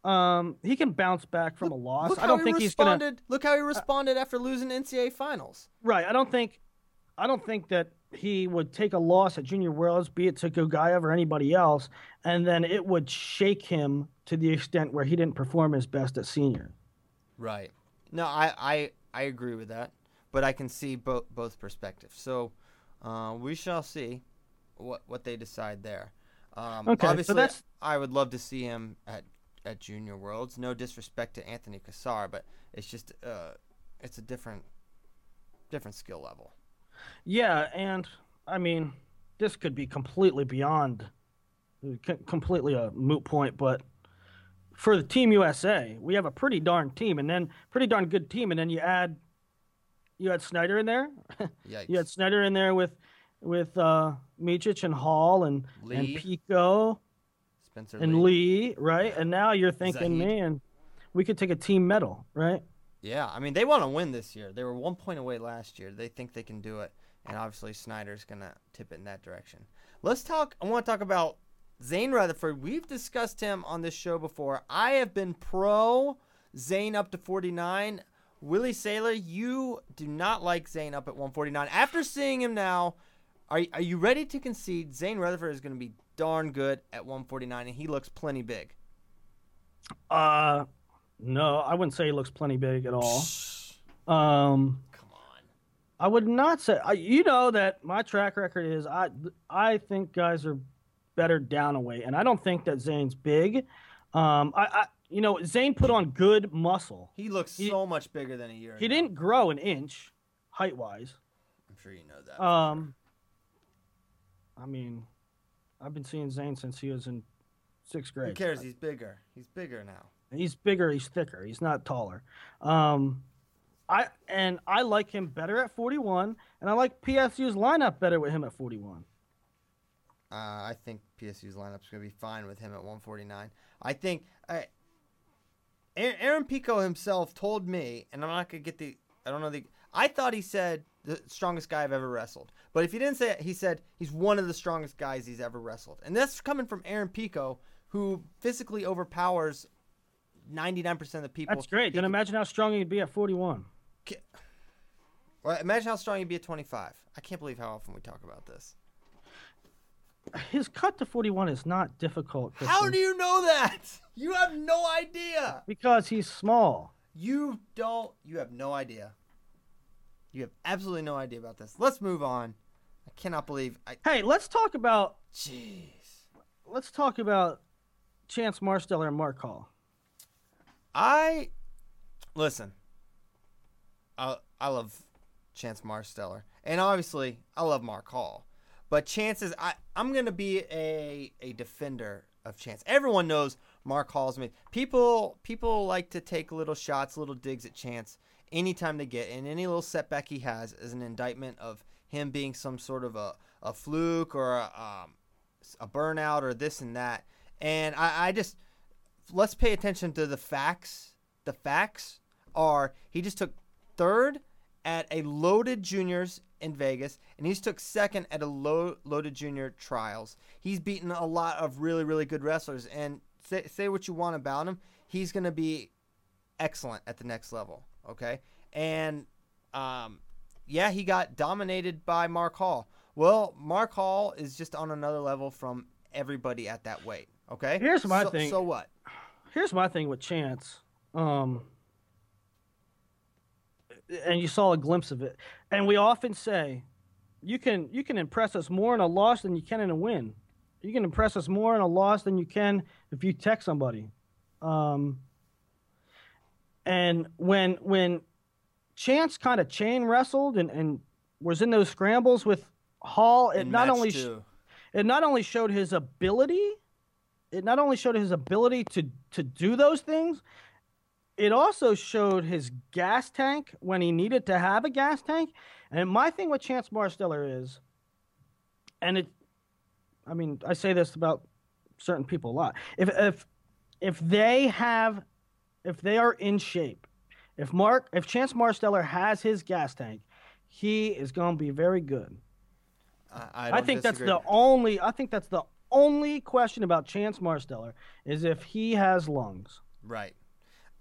Um, he can bounce back from a loss. I don't think he's gonna. Look how he responded after losing NCAA finals. Right. I don't think. I don't think that he would take a loss at Junior Worlds, be it to Gogaev or anybody else, and then it would shake him to the extent where he didn't perform his best at senior. Right. No, I, I, I agree with that, but I can see both both perspectives. So uh, we shall see what what they decide there. Um, Okay, so obviously, that's- I would love to see him at at Junior Worlds. No disrespect to Anthony Cassar, but it's just uh, it's a different different skill level. Yeah, and I mean, this could be completely beyond, completely a moot point, but for the Team USA, we have a pretty darn team, and then pretty darn good team, and then you add, you had Snyder in there, you had Snyder in there with, with uh, Micic and Hall and Lee. and Pico Spencer and Lee. Lee, right? And now you're thinking, Zahid. man, we could take a team medal, right? Yeah, I mean they want to win this year. They were one point away last year. They think they can do it, and obviously Snyder's gonna tip it in that direction. Let's talk. I want to talk about Zain Retherford. We've discussed him on this show before. I have been pro Zain up to 49. Willie Saylor, you do not like Zain up at 149. After seeing him now, are are you ready to concede Zain Retherford is going to be darn good at 149, and he looks plenty big. Uh, no, I wouldn't say he looks plenty big at all. Um, Come on. I would not say. I, you know that my track record is I I think guys are better down a weight, and I don't think that Zain's big. Um, I, I you know Zain put on good muscle. He looks He- so much bigger than a year He ago. didn't grow an inch height wise. I'm sure you know that. Um, I mean, I've been seeing Zain since he was in sixth grade. Who cares? He's bigger. He's bigger now. He's bigger. He's thicker. He's not taller. Um, I and I like him better at 41, and I like PSU's lineup better with him at 41. Uh, I think PSU's lineup's going to be fine with him at 149. I think I, Aaron Aaron Pico himself told me, and I'm not going to get the. I don't know the. I thought he said the strongest guy I've ever wrestled. But if he didn't say it, he said he's one of the strongest guys he's ever wrestled. And that's coming from Aaron Pico, who physically overpowers 99% of the people. That's great. Then imagine how strong he'd be at 41. Well, imagine how strong he'd be at 25. I can't believe how often we talk about this. His cut to 41 is not difficult. How do you know that? You have no idea. Because he's small. You don't. You have no idea. You have absolutely no idea about this. Let's move on. I cannot believe. I. Hey, let's talk about Jeez. let's talk about Chance Marsteller and Mark Hall. I listen. I I love Chance Marsteller, and obviously I love Mark Hall. But chances, I I'm gonna be a a defender of Chance. Everyone knows Mark Hall's me. People people like to take little shots, little digs at Chance anytime they get, and any little setback he has is an indictment of him being some sort of a, a fluke or a, um, a burnout or this and that. And I, I just let's pay attention to the facts. The facts are he just took third at a loaded juniors in Vegas, and he's took second at a low, loaded junior trials. He's beaten a lot of really, really good wrestlers, and say, say what you want about him, he's going to be excellent at the next level. Okay, and um, yeah, he got dominated by Mark Hall. Well, Mark Hall is just on another level from everybody at that weight. Okay, Here's my so, thing. So what? Here's my thing with Chance. Um, and you saw a glimpse of it. And we often say, you can you can impress us more in a loss than you can in a win. You can impress us more in a loss than you can if you text somebody. Um, and when when Chance kind of chain wrestled and, and was in those scrambles with Hall, it not only sh- it not only showed his ability, it not only showed his ability to to do those things, it also showed his gas tank when he needed to have a gas tank. And my thing with Chance Marsteller is, and it, I mean, I say this about certain people a lot. If if if they have, if they are in shape, if Mark, if Chance Marsteller has his gas tank, he is going to be very good. I, I, I think that's the only. I think that's the only question about Chance Marsteller is if he has lungs. Right.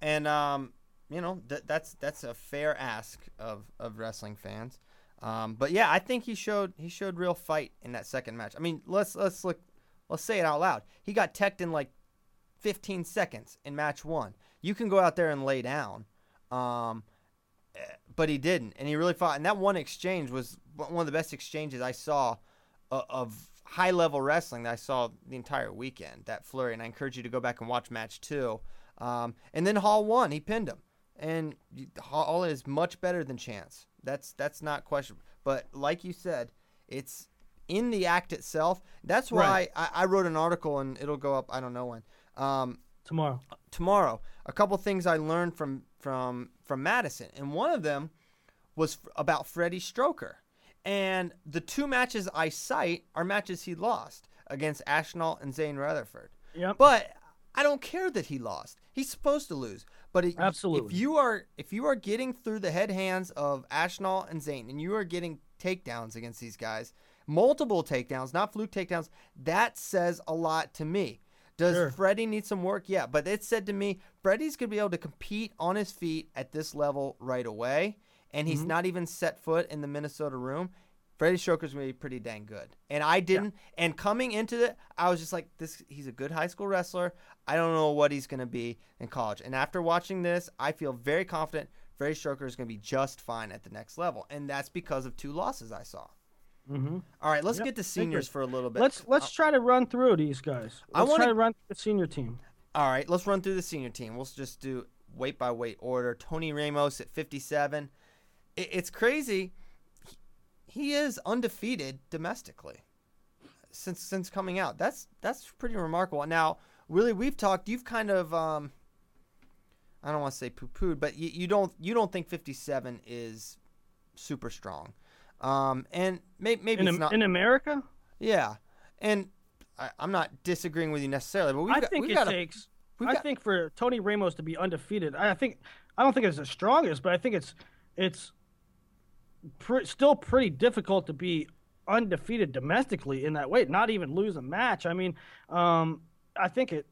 And um, you know, th- that's that's a fair ask of, of wrestling fans. Um, but yeah, I think he showed he showed real fight in that second match. I mean, let's let's look let's say it out loud. He got teched in like 15 seconds in match 1. You can go out there and lay down. Um, eh, but he didn't, and he really fought. And that one exchange was one of the best exchanges I saw of, of high level wrestling that I saw the entire weekend. That flurry, and I encourage you to go back and watch match two. Um, and then Hall won; he pinned him, and Hall is much better than Chance. That's that's not question. But like you said, it's in the act itself. That's why Right. I, I wrote an article, and it'll go up. I don't know when. Um, Tomorrow. tomorrow a couple things I learned from from from Madison, and one of them was f- about Freddie Stroker. And the two matches I cite are matches he lost against Ashnault and Zain Retherford. Yep. But I don't care that he lost. He's supposed to lose. But it, Absolutely. if you are if you are getting through the head hands of Ashnault and Zain, and you are getting takedowns against these guys, multiple takedowns, not fluke takedowns, that says a lot to me. Does Sure. Freddie need some work? Yeah, but it said to me, Freddie's gonna be able to compete on his feet at this level right away, and he's Mm-hmm. not even set foot in the Minnesota room. Freddie Stroker's gonna be pretty dang good, and I didn't. And coming into it, I was just like, "This, he's a good high school wrestler. I don't know what he's gonna be in college." And after watching this, I feel very confident Freddie Stroker is gonna be just fine at the next level, and that's because of two losses I saw. Mm-hmm. All right, let's Yep, get to seniors for a little bit. Let's let's try to run through these guys. I Let's wanna- to run through the senior team. All right, let's run through the senior team. We'll just do weight by weight order. Tony Ramos at 57. It, it's crazy. He, is undefeated domestically since since coming out. That's that's pretty remarkable. Now, really, we've talked. You've kind of um, I don't want to say poo pooed, but you, you don't you don't think 57 is super strong. Um, and may, maybe In, it's not. in America, yeah, and I, I'm not disagreeing with you necessarily, but we've I got, think we've it got takes. I got- think for Tony Ramos to be undefeated, I think I don't think it's the strongest, but I think it's it's pre- still pretty difficult to be undefeated domestically in that way, not even lose a match. I mean, um, I think it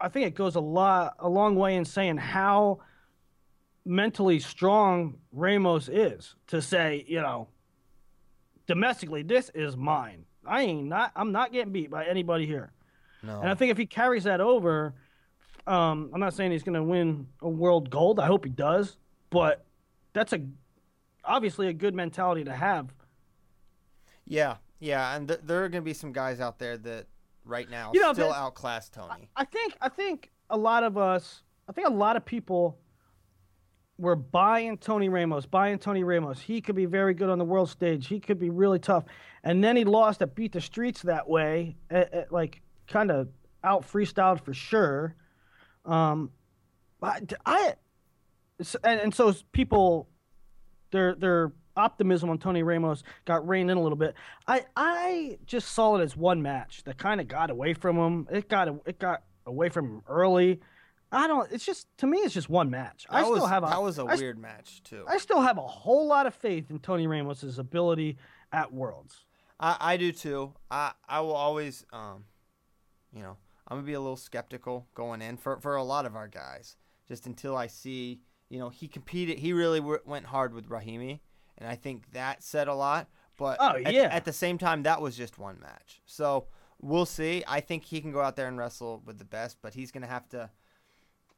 I think it goes a lot a long way in saying how mentally strong Ramos is to say, you know, domestically, this is mine. I ain't not I'm not getting beat by anybody here. No. And I think if he carries that over, um, I'm not saying he's going to win a world gold. I hope he does, but that's a obviously a good mentality to have. Yeah, yeah, and th- there are going to be some guys out there that right now You know, still outclass Tony. I think I think a lot of us, I think a lot of people were buying Tony Ramos, buying Tony Ramos. He could be very good on the world stage. He could be really tough. And then he lost at Beat the Streets that way, eh, eh, like kind of out freestyled for sure. Um, I, I, and, and so people, their their optimism on Tony Ramos got reined in a little bit. I I just saw it as one match that kind of got away from him. It got it got away from him early. I don't. It's just to me, it's just one match. I That still was, have a that was a I weird match too. I still have a whole lot of faith in Tony Ramos's ability at Worlds. I, I do too. I I will always um, you know, I'm gonna be a little skeptical going in for for a lot of our guys, just until I see, you know, he competed. He really w- went hard with Rahimi, and I think that said a lot. But Oh, at, at the same time, that was just one match. So we'll see. I think he can go out there and wrestle with the best, but he's gonna have to.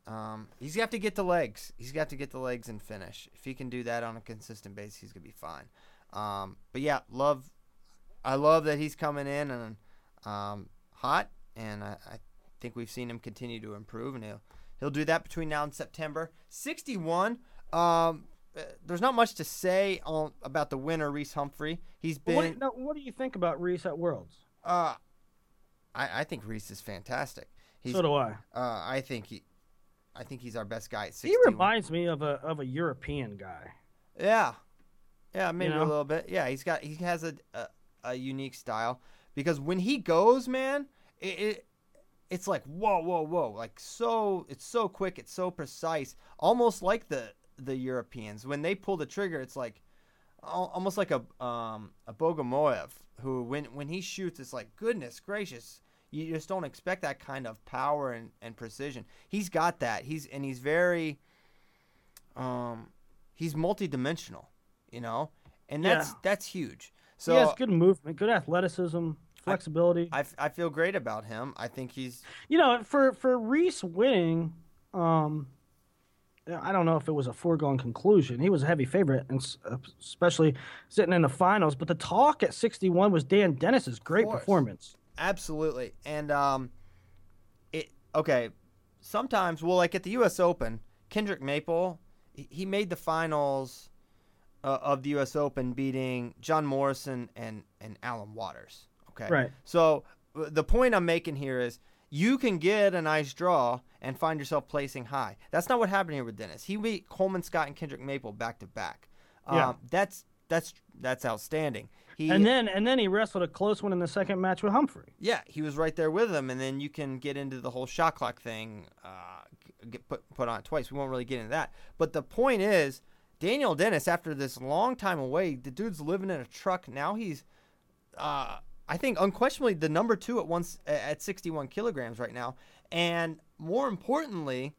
Um, he's got to get the legs. He's got to get the legs and finish. If he can do that on a consistent basis, he's gonna be fine. Um, but yeah, love. I love that he's coming in and um, hot, and I, I think we've seen him continue to improve, and he'll he'll do that between now and September. Sixty-one. Um, uh, there's not much to say on about the winner, Reece Humphrey. He's What, do been. you- now, what do you think about Reece at Worlds? Uh, I, I think Reece is fantastic. He's, so do I. Uh, I think he, I think he's our best guy at He reminds me of a of a European guy. Yeah, yeah, maybe know? a little bit. Yeah, he's got he has a a, a unique style because when he goes, man, it, it it's like whoa, whoa, whoa, like so it's so quick, it's so precise, almost like the the Europeans when they pull the trigger, it's like almost like a um a Bogomoev who when when he shoots, it's like goodness gracious. You just don't expect that kind of power and, and precision. He's got that. He's and he's very um he's multidimensional, you know, and that's Yeah. that's huge. So he has good movement, good athleticism, flexibility. I I feel great about him. I think he's you know, for for Reece winning, um, I don't know if it was a foregone conclusion. He was a heavy favorite, and uh, especially sitting in the finals. But the talk at 61 was Dan Dennis's great performance. absolutely and um it okay. Sometimes well like at the US Open, Kendrick Maple, he, he made the finals uh, of the US Open beating John Morrison and and Alan Waters. Okay. Right. So uh, the point I'm making here is you can get a nice draw and find yourself placing high. That's not what happened here with Dennis. He beat Coleman Scott and Kendrick Maple back to back. Yeah. Um, that's that's that's outstanding. He And then and then he wrestled a close one in the second match with Humphrey. yeah, he was right there with him, and then you can get into the whole shot clock thing. Uh, get put put on it twice. We won't really get into that. But the point is, Daniel Dennis, after this long time away, the dude's living in a truck. Now he's, uh, I think, unquestionably the number two at once at 61 kilograms right now. And more importantly,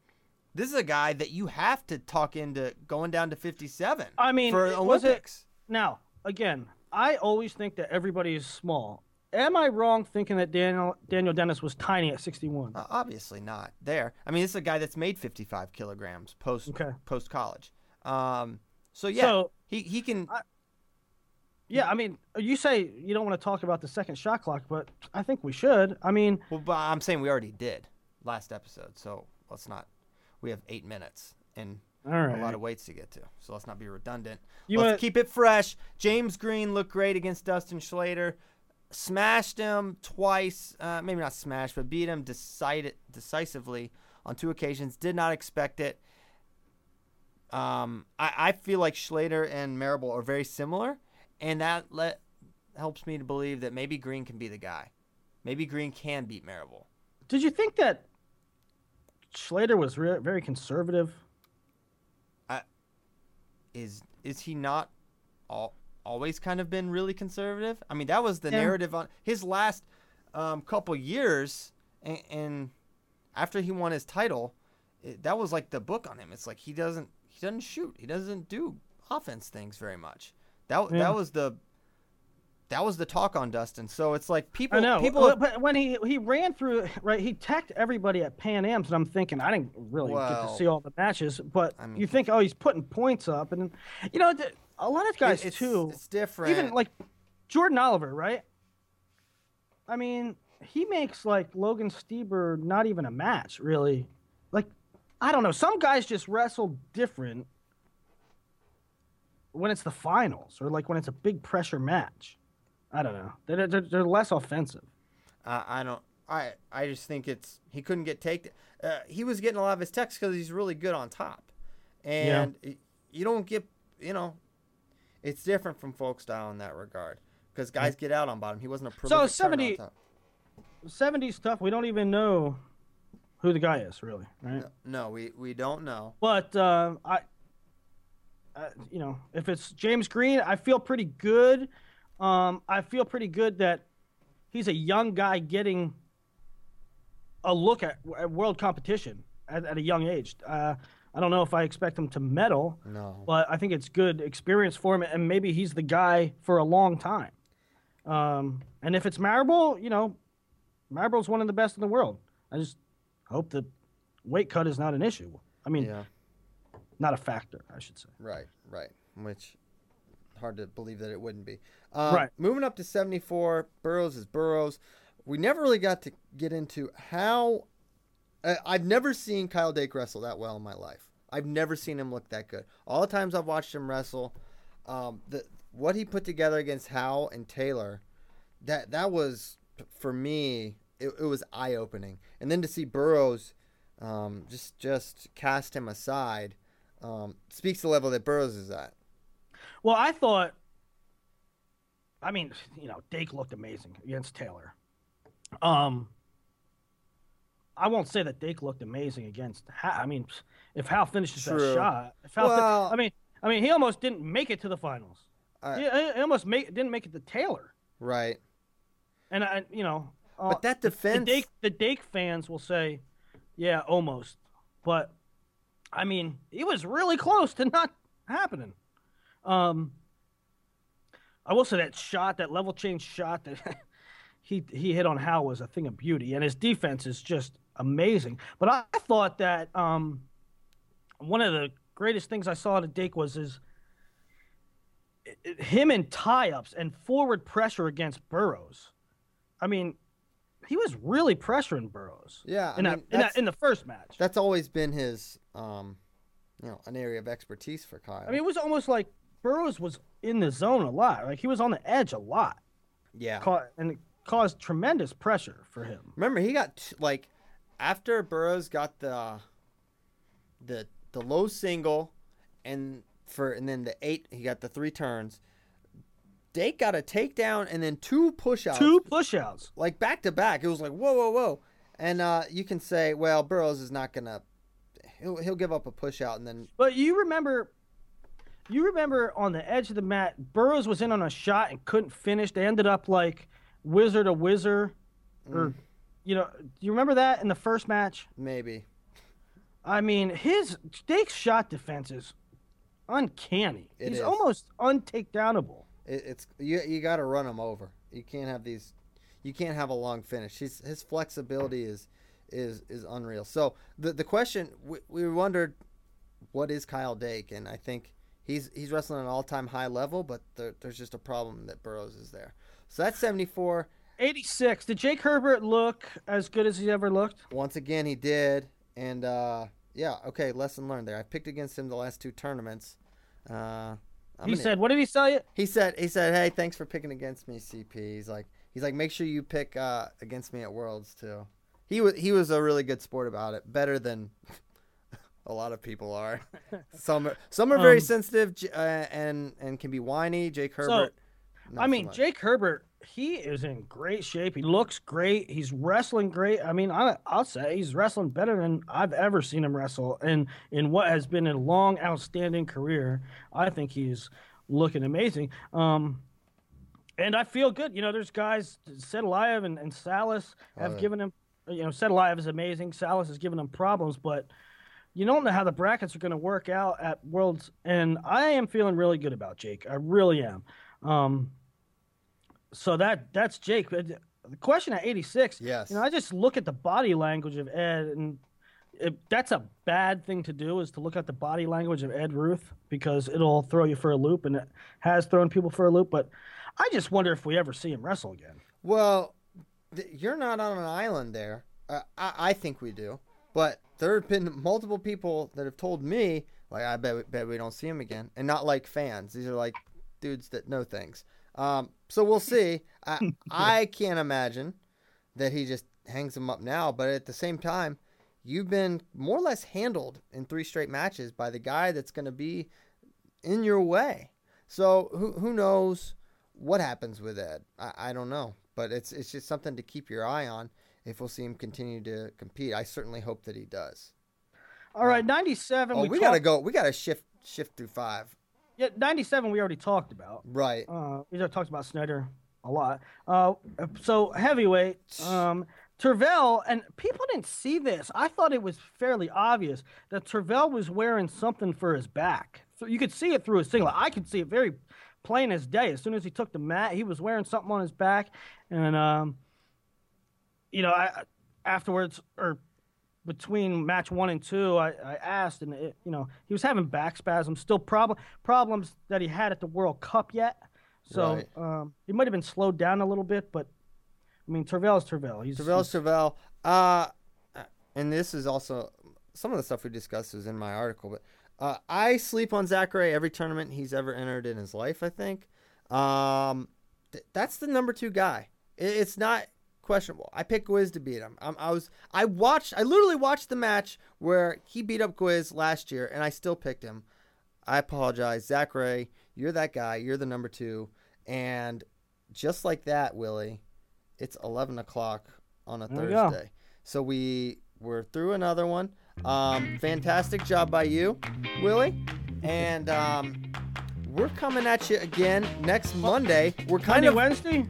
this is a guy that you have to talk into going down to 57. I mean, for was it- Olympics. Now, again, I always think that everybody is small. Am I wrong thinking that Daniel Daniel Dennis was tiny at 61? Uh, obviously not there. I mean, this is a guy that's made 55 kilograms post Okay. post college. Um, so yeah, So- he he can. Yeah, I mean, you say you don't want to talk about the second shot clock, but I think we should. I mean, well, but I'm saying we already did last episode, so let's not. We have eight minutes and all a lot of weights to get to, so let's not be redundant. You let's wanna- keep it fresh. James Green looked great against Dustin Schlatter. Smashed him twice, uh, maybe not smashed, but beat him decided decisively on two occasions. Did not expect it. Um, I, I feel like Schlatter and Marable are very similar, and that let helps me to believe that maybe Green can be the guy. Maybe Green can beat Marable. Did you think that Schlatter was re- very conservative? Is is he not all, always kind of been really conservative? I mean, that was the Yeah. narrative on his last um, couple years. and, and after he won his title, it, that was like the book on him. It's like he doesn't he doesn't shoot. He doesn't do offense things very much. That Yeah. that was the that was the talk on Dustin. So it's like people I know. people Well, but when he he ran through right, he teched everybody at Pan Am's, and I'm thinking I didn't really get to see all the matches, but I mean- you think, oh, he's putting points up, and you know, a lot of guys it's, too. It's different. Even like Jordan Oliver, right? I mean, he makes like Logan Stieber not even a match, really. Like, I don't know. Some guys just wrestle different when it's the finals or like when it's a big pressure match. I don't know. They're, they're, they're less offensive. I, I don't. I I just think it's he couldn't get taken. Uh, he was getting a lot of his texts because he's really good on top, and y- you don't get you know, it's different from folk style in that regard because guys get out on bottom. He wasn't a on 70 top. 70s stuff, we don't even know who the guy is, really, right? No, we we don't know. But uh, I, uh, you know, if it's James Green, I feel pretty good. Um, I feel pretty good that he's a young guy getting a look at, at world competition at, at a young age. Uh, I don't know if I expect him to medal, No. but I think it's good experience for him, and maybe he's the guy for a long time. Um, and if it's Marable, you know, Marable's one of the best in the world. I just hope the weight cut is not an issue. I mean, Yeah. Not a factor, I should say. Right, right. Which hard to believe that it wouldn't be. Um, Right. Moving up to 74, Burroughs is Burroughs. We never really got to get into how. I I've never seen Kyle Dake wrestle that well in my life. I've never seen him look that good. All the times I've watched him wrestle, um, the what he put together against Howe and Taylor, that that was for me. It, it was eye opening, and then to see Burroughs um, just just cast him aside um, speaks to the level that Burroughs is at. Well, I thought, I mean, you know, Dake looked amazing against Taylor. Um, I won't say that Dake looked amazing against. Howe. I mean, if Howe finishes True. that shot, if Howe fin- I mean, I mean, he almost didn't make it to the finals. I- he, he almost make, didn't make it to Taylor, Right. and I, you know, uh, But that defense- the Dake, the Dake fans will say, yeah, almost, but I mean, he was really close to not happening. Um, I will say that shot, that level change shot that he he hit on Howe was a thing of beauty, and his defense is just amazing. But I, I thought that um, one of the greatest things I saw to Dake was his him in tie-ups and forward pressure against Burroughs. I mean, he was really pressuring Burroughs. Yeah, in, mean, that, in, that, in the first match. That's always been his, um, you know, an area of expertise for Kyle. I mean, it was almost like Burroughs was in the zone a lot. Like he was on the edge a lot, yeah. Ca- and it caused tremendous pressure for him. Remember, he got t- like after Burroughs got the the the low single, and for and then the eight, he got the three turns. Dake got a takedown and then two push-outs. Two pushouts. like back to back. It was like whoa, whoa, whoa. And uh, you can say, well, Burroughs is not gonna. He'll he'll give up a pushout and then But you remember, you remember on the edge of the mat, Burroughs was in on a shot and couldn't finish. They ended up like wizard a wizard, or you know, do you remember that in the first match? maybe. I mean, his Dake's shot defense is uncanny. It He's is. almost untakedownable. It, it's you. You got to run him over. You can't have these. You can't have a long finish. His his flexibility is is is unreal. So the the question we, we wondered, what is Kyle Dake? And I think he's he's wrestling at an all time high level, but there, there's just a problem that Burroughs is there. So that's 74. 86. Did Jake Herbert look as good as he ever looked? Once again, he did, and uh, yeah, okay. Lesson learned there. I picked against him the last two tournaments. Uh, I'm he gonna- said, "What did he tell you?" He said he said, "Hey, thanks for picking against me, CP." He's like he's like make sure you pick uh, against me at Worlds too. He was he was a really good sport about it, better than a lot of people are. some are, some are very Um, sensitive uh, and and can be whiny. Jake Herbert. Not I mean. Jake Herbert, he is in great shape. He looks great. He's wrestling great. I mean, I, I'll say he's wrestling better than I've ever seen him wrestle. And in what has been a long, outstanding career, I think he's looking amazing. Um, and I feel good. You know, there's guys, Sadulayev and, and Salas have yeah. given him You know, Sadulayev is amazing. Salas is giving him problems, but you don't know how the brackets are going to work out at Worlds, and I am feeling really good about Jake. I really am. Um, so that that's Jake. The question at 86. Yes. You know, I just look at the body language of Ed, and it, that's a bad thing to do is to look at the body language of Ed Ruth because it'll throw you for a loop, and it has thrown people for a loop. But I just wonder if we ever see him wrestle again. Well, th- you're not on an island there. Uh, I, I think we do, but there have been multiple people that have told me, like, I bet, we- bet we don't see him again, and not like fans. These are like dudes that know things. Um, so we'll see. I, I can't imagine that he just hangs him up now, but at the same time, you've been more or less handled in three straight matches by the guy that's going to be in your way. So who who knows what happens with Ed? I, I don't know, but it's it's just something to keep your eye on if we'll see him continue to compete. I certainly hope that he does. All right, 97. Oh, we, we gotta go. We gotta shift shift through five. Yeah, 97 we already talked about. Right. Uh, we already talked about Snyder a lot. Uh, so heavyweight, um, Tervel, and people didn't see this. I thought it was fairly obvious that Tervel was wearing something for his back. So you could see it through his singlet. I could see it very plain as day. As soon as he took the mat, he was wearing something on his back, and um, you know, I afterwards or between match one and two, I, I asked, and it, you know, he was having back spasms, still problem problems that he had at the World Cup yet. So Right. um, he might have been slowed down a little bit, but I mean, Tervel's Tervel. He's Tervel Tervel. Uh, and this is also some of the stuff we discussed was in my article, but uh, I sleep on Zachary every tournament he's ever entered in his life. I think um, th- that's the number two guy. I- it's not questionable. I picked Quiz to beat him. Um, I was I watched I literally watched the match where he beat up Quiz last year, and I still picked him. I apologize, Zachary. You're that guy. You're the number two, and just like that, Willie, it's 11 o'clock on a There. Thursday. So we we're through another one. Um, fantastic job by you, Willie, and um, we're coming at you again next Monday. We're kind Monday, of Wednesday.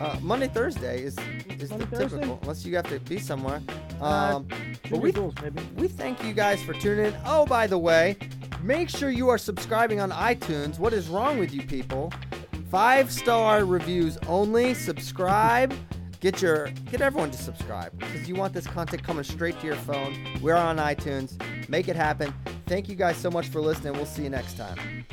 uh, Monday Thursday is is the Thursday? typical unless you have to be somewhere. Uh, Um, but we we thank you guys for tuning in. Oh, by the way, make sure you are subscribing on iTunes. What is wrong with you people? Five star reviews only. Subscribe. Get your get everyone to subscribe because you want this content coming straight to your phone. We're on iTunes. Make it happen. Thank you guys so much for listening. We'll see you next time.